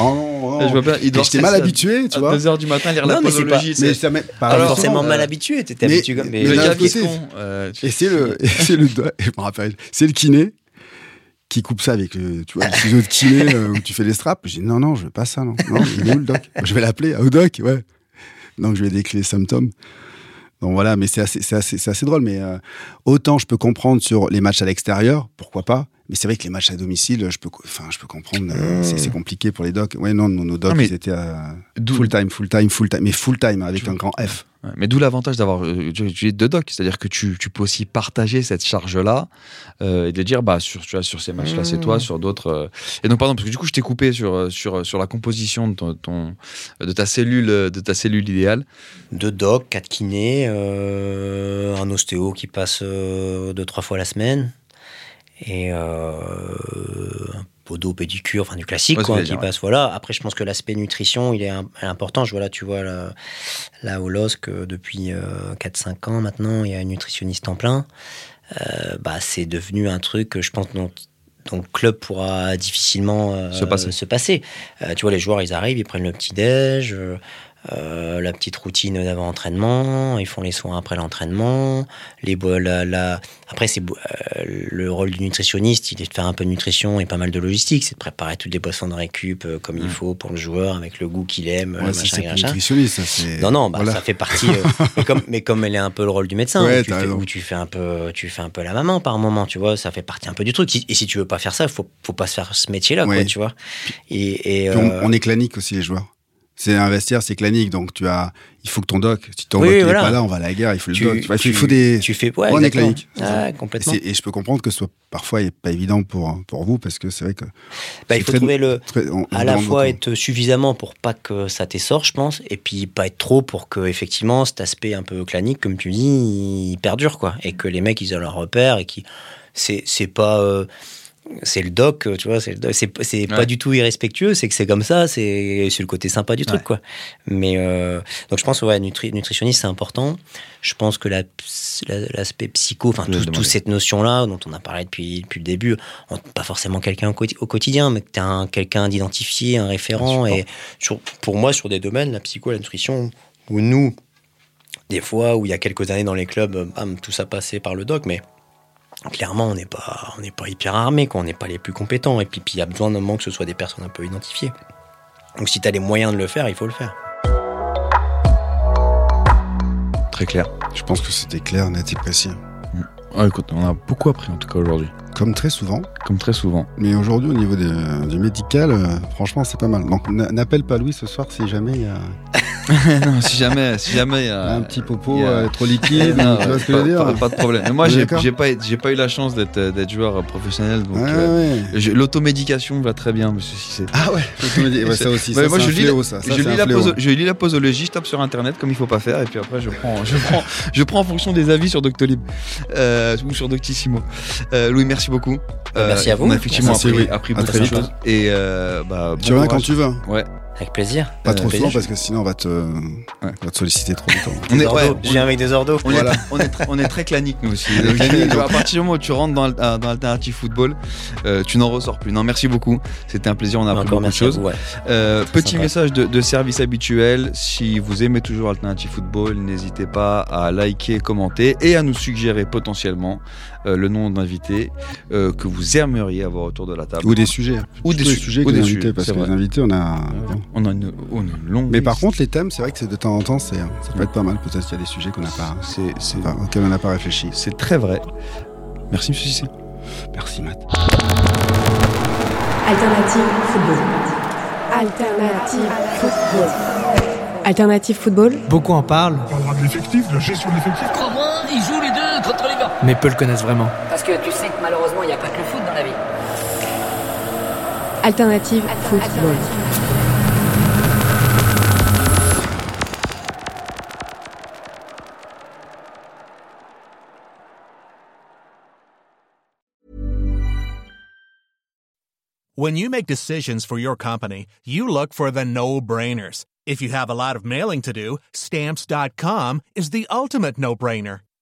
Oh non, Je non. vois pas, il J'étais mal habitué, tu à vois. 2h du matin lire la Non, mais c'est posologie. Mais c'est- ça pas Pas Alors, forcément euh, mal habitué, t'étais mais- habitué comme. mais Le d'un gars qui est con. euh, tu- Et c'est le, et c'est le, doc- je me rappelle, c'est le kiné qui coupe ça avec le, tu vois, le ciseau de kiné euh, où tu fais les straps. J'ai dit non, non, je veux pas ça, non. Non, il est où le doc? Je vais l'appeler, au doc, ouais. Donc je vais décrire les symptômes. Donc voilà, mais c'est assez, assez, assez drôle. Mais euh, autant je peux comprendre sur les matchs à l'extérieur, pourquoi pas. Mais c'est vrai que les matchs à domicile, je peux, enfin, je peux comprendre. euh, c'est, c'est compliqué pour les docs. Ouais, non, nos docs, Non, ils étaient à full time, full time, full time, mais full time avec un grand F. Ouais, Mais d'où l'avantage d'avoir euh, deux docs, c'est-à-dire que tu, tu peux aussi partager cette charge-là euh, et de dire bah sur tu vois, sur ces matchs-là c'est toi, sur d'autres. euh. Et donc pardon parce que du coup je t'ai coupé sur euh, sur sur la composition de ton, ton- de ta cellule euh, de ta cellule idéale. Deux docs, quatre kinés, euh, un ostéo qui passe euh, deux, trois fois la semaine, et euh, podo, pédicure, enfin du classique, Ouais, quoi, qui ouais. passe. Voilà. Après, je pense que l'aspect nutrition, il est im- important. Je vois là, tu vois, là, là au LOSC, euh, depuis 4-5 ans maintenant, il y a un nutritionniste en plein. Euh, bah, c'est devenu un truc, que je pense, dont, dont le club pourra difficilement euh, Se passer. se passer. Euh, tu vois, les joueurs, ils arrivent, ils prennent le petit-déj. Euh, la petite routine d'avant-entraînement, ils font les soins après l'entraînement. Les la, la- Après, c'est euh, le rôle du nutritionniste, il est de faire un peu de nutrition et pas mal de logistique, c'est de préparer toutes les boissons de récup euh, comme il faut pour le joueur, avec le goût qu'il aime, Ouais, le ça, machin, c'est pour machin. nutritionniste, ça, c'est. Non, non, bah, Voilà. ça fait partie. euh, mais, comme, mais comme elle est un peu le rôle du médecin, Ouais, tu fais, raison. où tu fais un peu, tu fais un peu la maman par moment, tu vois, ça fait partie un peu du truc. Et si tu veux pas faire ça, faut, faut pas se faire ce métier-là, quoi, Ouais. tu vois. Et, on, on est clanique aussi, les joueurs. C'est un vestiaire, c'est clanique, donc tu as, il faut que ton doc, si ton Oui, doc il voilà. est pas là, on va à la guerre, il faut tu, le doc. Tu vois, il faut- tu- il faut des. tu fais, ouais, on est clanique. Complètement. et je peux comprendre que ce soit parfois pas évident pour, pour vous, parce que c'est vrai que. Bah, il faut très- trouver le, très- on- on à la fois beaucoup. être suffisamment pour pas que ça t'essore, je pense, et puis pas être trop pour que effectivement cet aspect un peu clanique, comme tu dis, il perdure quoi, et que les mecs ils ont leur repère et qui c'est c'est pas euh, c'est le doc, tu vois, c'est pas du tout irrespectueux, c'est que c'est comme ça, c'est le côté sympa du truc quoi. Mais euh, donc je pense ouais, nutri- nutritionniste c'est important. Je pense que la- la- l'aspect psycho, enfin vais tout- toute cette notion là dont on a parlé depuis depuis le début, on- pas forcément quelqu'un au, quoti- au quotidien, mais que tu as quelqu'un d'identifié, un référent. Et sur- pour moi, sur des domaines, la psycho, la nutrition, où nous, des fois, où il y a quelques années dans les clubs, bam, tout ça passait par le doc, mais clairement, on n'est pas, on n'est pas hyper armé, quoi. On n'est pas les plus compétents. Et puis, puis il y a besoin d'un moment que ce soit des personnes un peu identifiées. Donc, si tu as les moyens de le faire, il faut le faire. Très clair. Je pense que c'était clair, net et précis. Ah, écoute, on a beaucoup appris en tout cas aujourd'hui. Comme très souvent. Comme très souvent. Mais aujourd'hui, au niveau des- du médical, euh, franchement, c'est pas mal. Donc, n'appelle pas Louis ce soir si jamais il y a non, si jamais, si jamais il y a un petit popo a- euh, trop liquide. Non, tu vois ce que pas, je veux dire pas- pas de problème. Mais moi, j'ai pas, j'ai pas eu la chance d'être d'être joueur professionnel, donc Ouais, euh, ouais. j'ai- l'automédication va très bien, monsieur Cissé. Ah ouais, ouais, ça aussi, ça, moi, c'est je fléau, ça. Ça, je, lis la poso- je lis la posologie, je tape sur internet comme il faut pas faire, et puis après je prends, je prends, je prends, en fonction des avis sur Doctolib euh, ou sur Doctissimo. Euh, Louis, merci beaucoup. Merci à vous. On a effectivement Merci, appris, oui. appris À beaucoup de choses. Et euh, bah, Tu reviens quand tu veux. Ouais. Avec plaisir. Pas Euh, trop souvent parce que sinon on va te, on va te solliciter trop longtemps. On est, ouais, ordos. Je viens avec des ordos. On, Voilà. est, on, est, très- on est très clanique nous aussi. Clanique, à partir du moment où tu rentres dans, dans Alternative Football, euh, tu n'en ressors plus. Non, merci beaucoup. C'était un plaisir, on a appris Encore beaucoup de merci choses. vous. ouais. Euh, petit sympa. message de, de service habituel. Si vous aimez toujours Alternative Football, n'hésitez pas à liker, commenter et à nous suggérer potentiellement euh, le nom d'invité euh, que vous aimeriez avoir autour de la table. Ou des sujets. Ou des su- sujets ou que des des sujets. Parce que les invités, on a. On a une, on a une longue Mais liste. par contre, les thèmes, c'est vrai que c'est de temps en temps, c'est, ça peut être pas mal. Peut-être qu'il y a des sujets qu'on n'a pas, c'est, c'est, enfin, auxquels on n'a pas réfléchi. c'est très vrai. Merci, monsieur Cissé. Merci, Matt. Alternative football. Alternative football. Alternative football. Beaucoup en parlent, On parlera de l'effectif, de la gestion de l'effectif. Crois-moi, ils jouent les deux contre les gars. Mais peu le connaissent vraiment. Parce que tu sais que malheureusement, il n'y a pas que le foot dans la vie. Alternative football. When you make decisions for your company, you look for the no-brainers. If you have a lot of mailing to do, stamps.com is the ultimate no-brainer.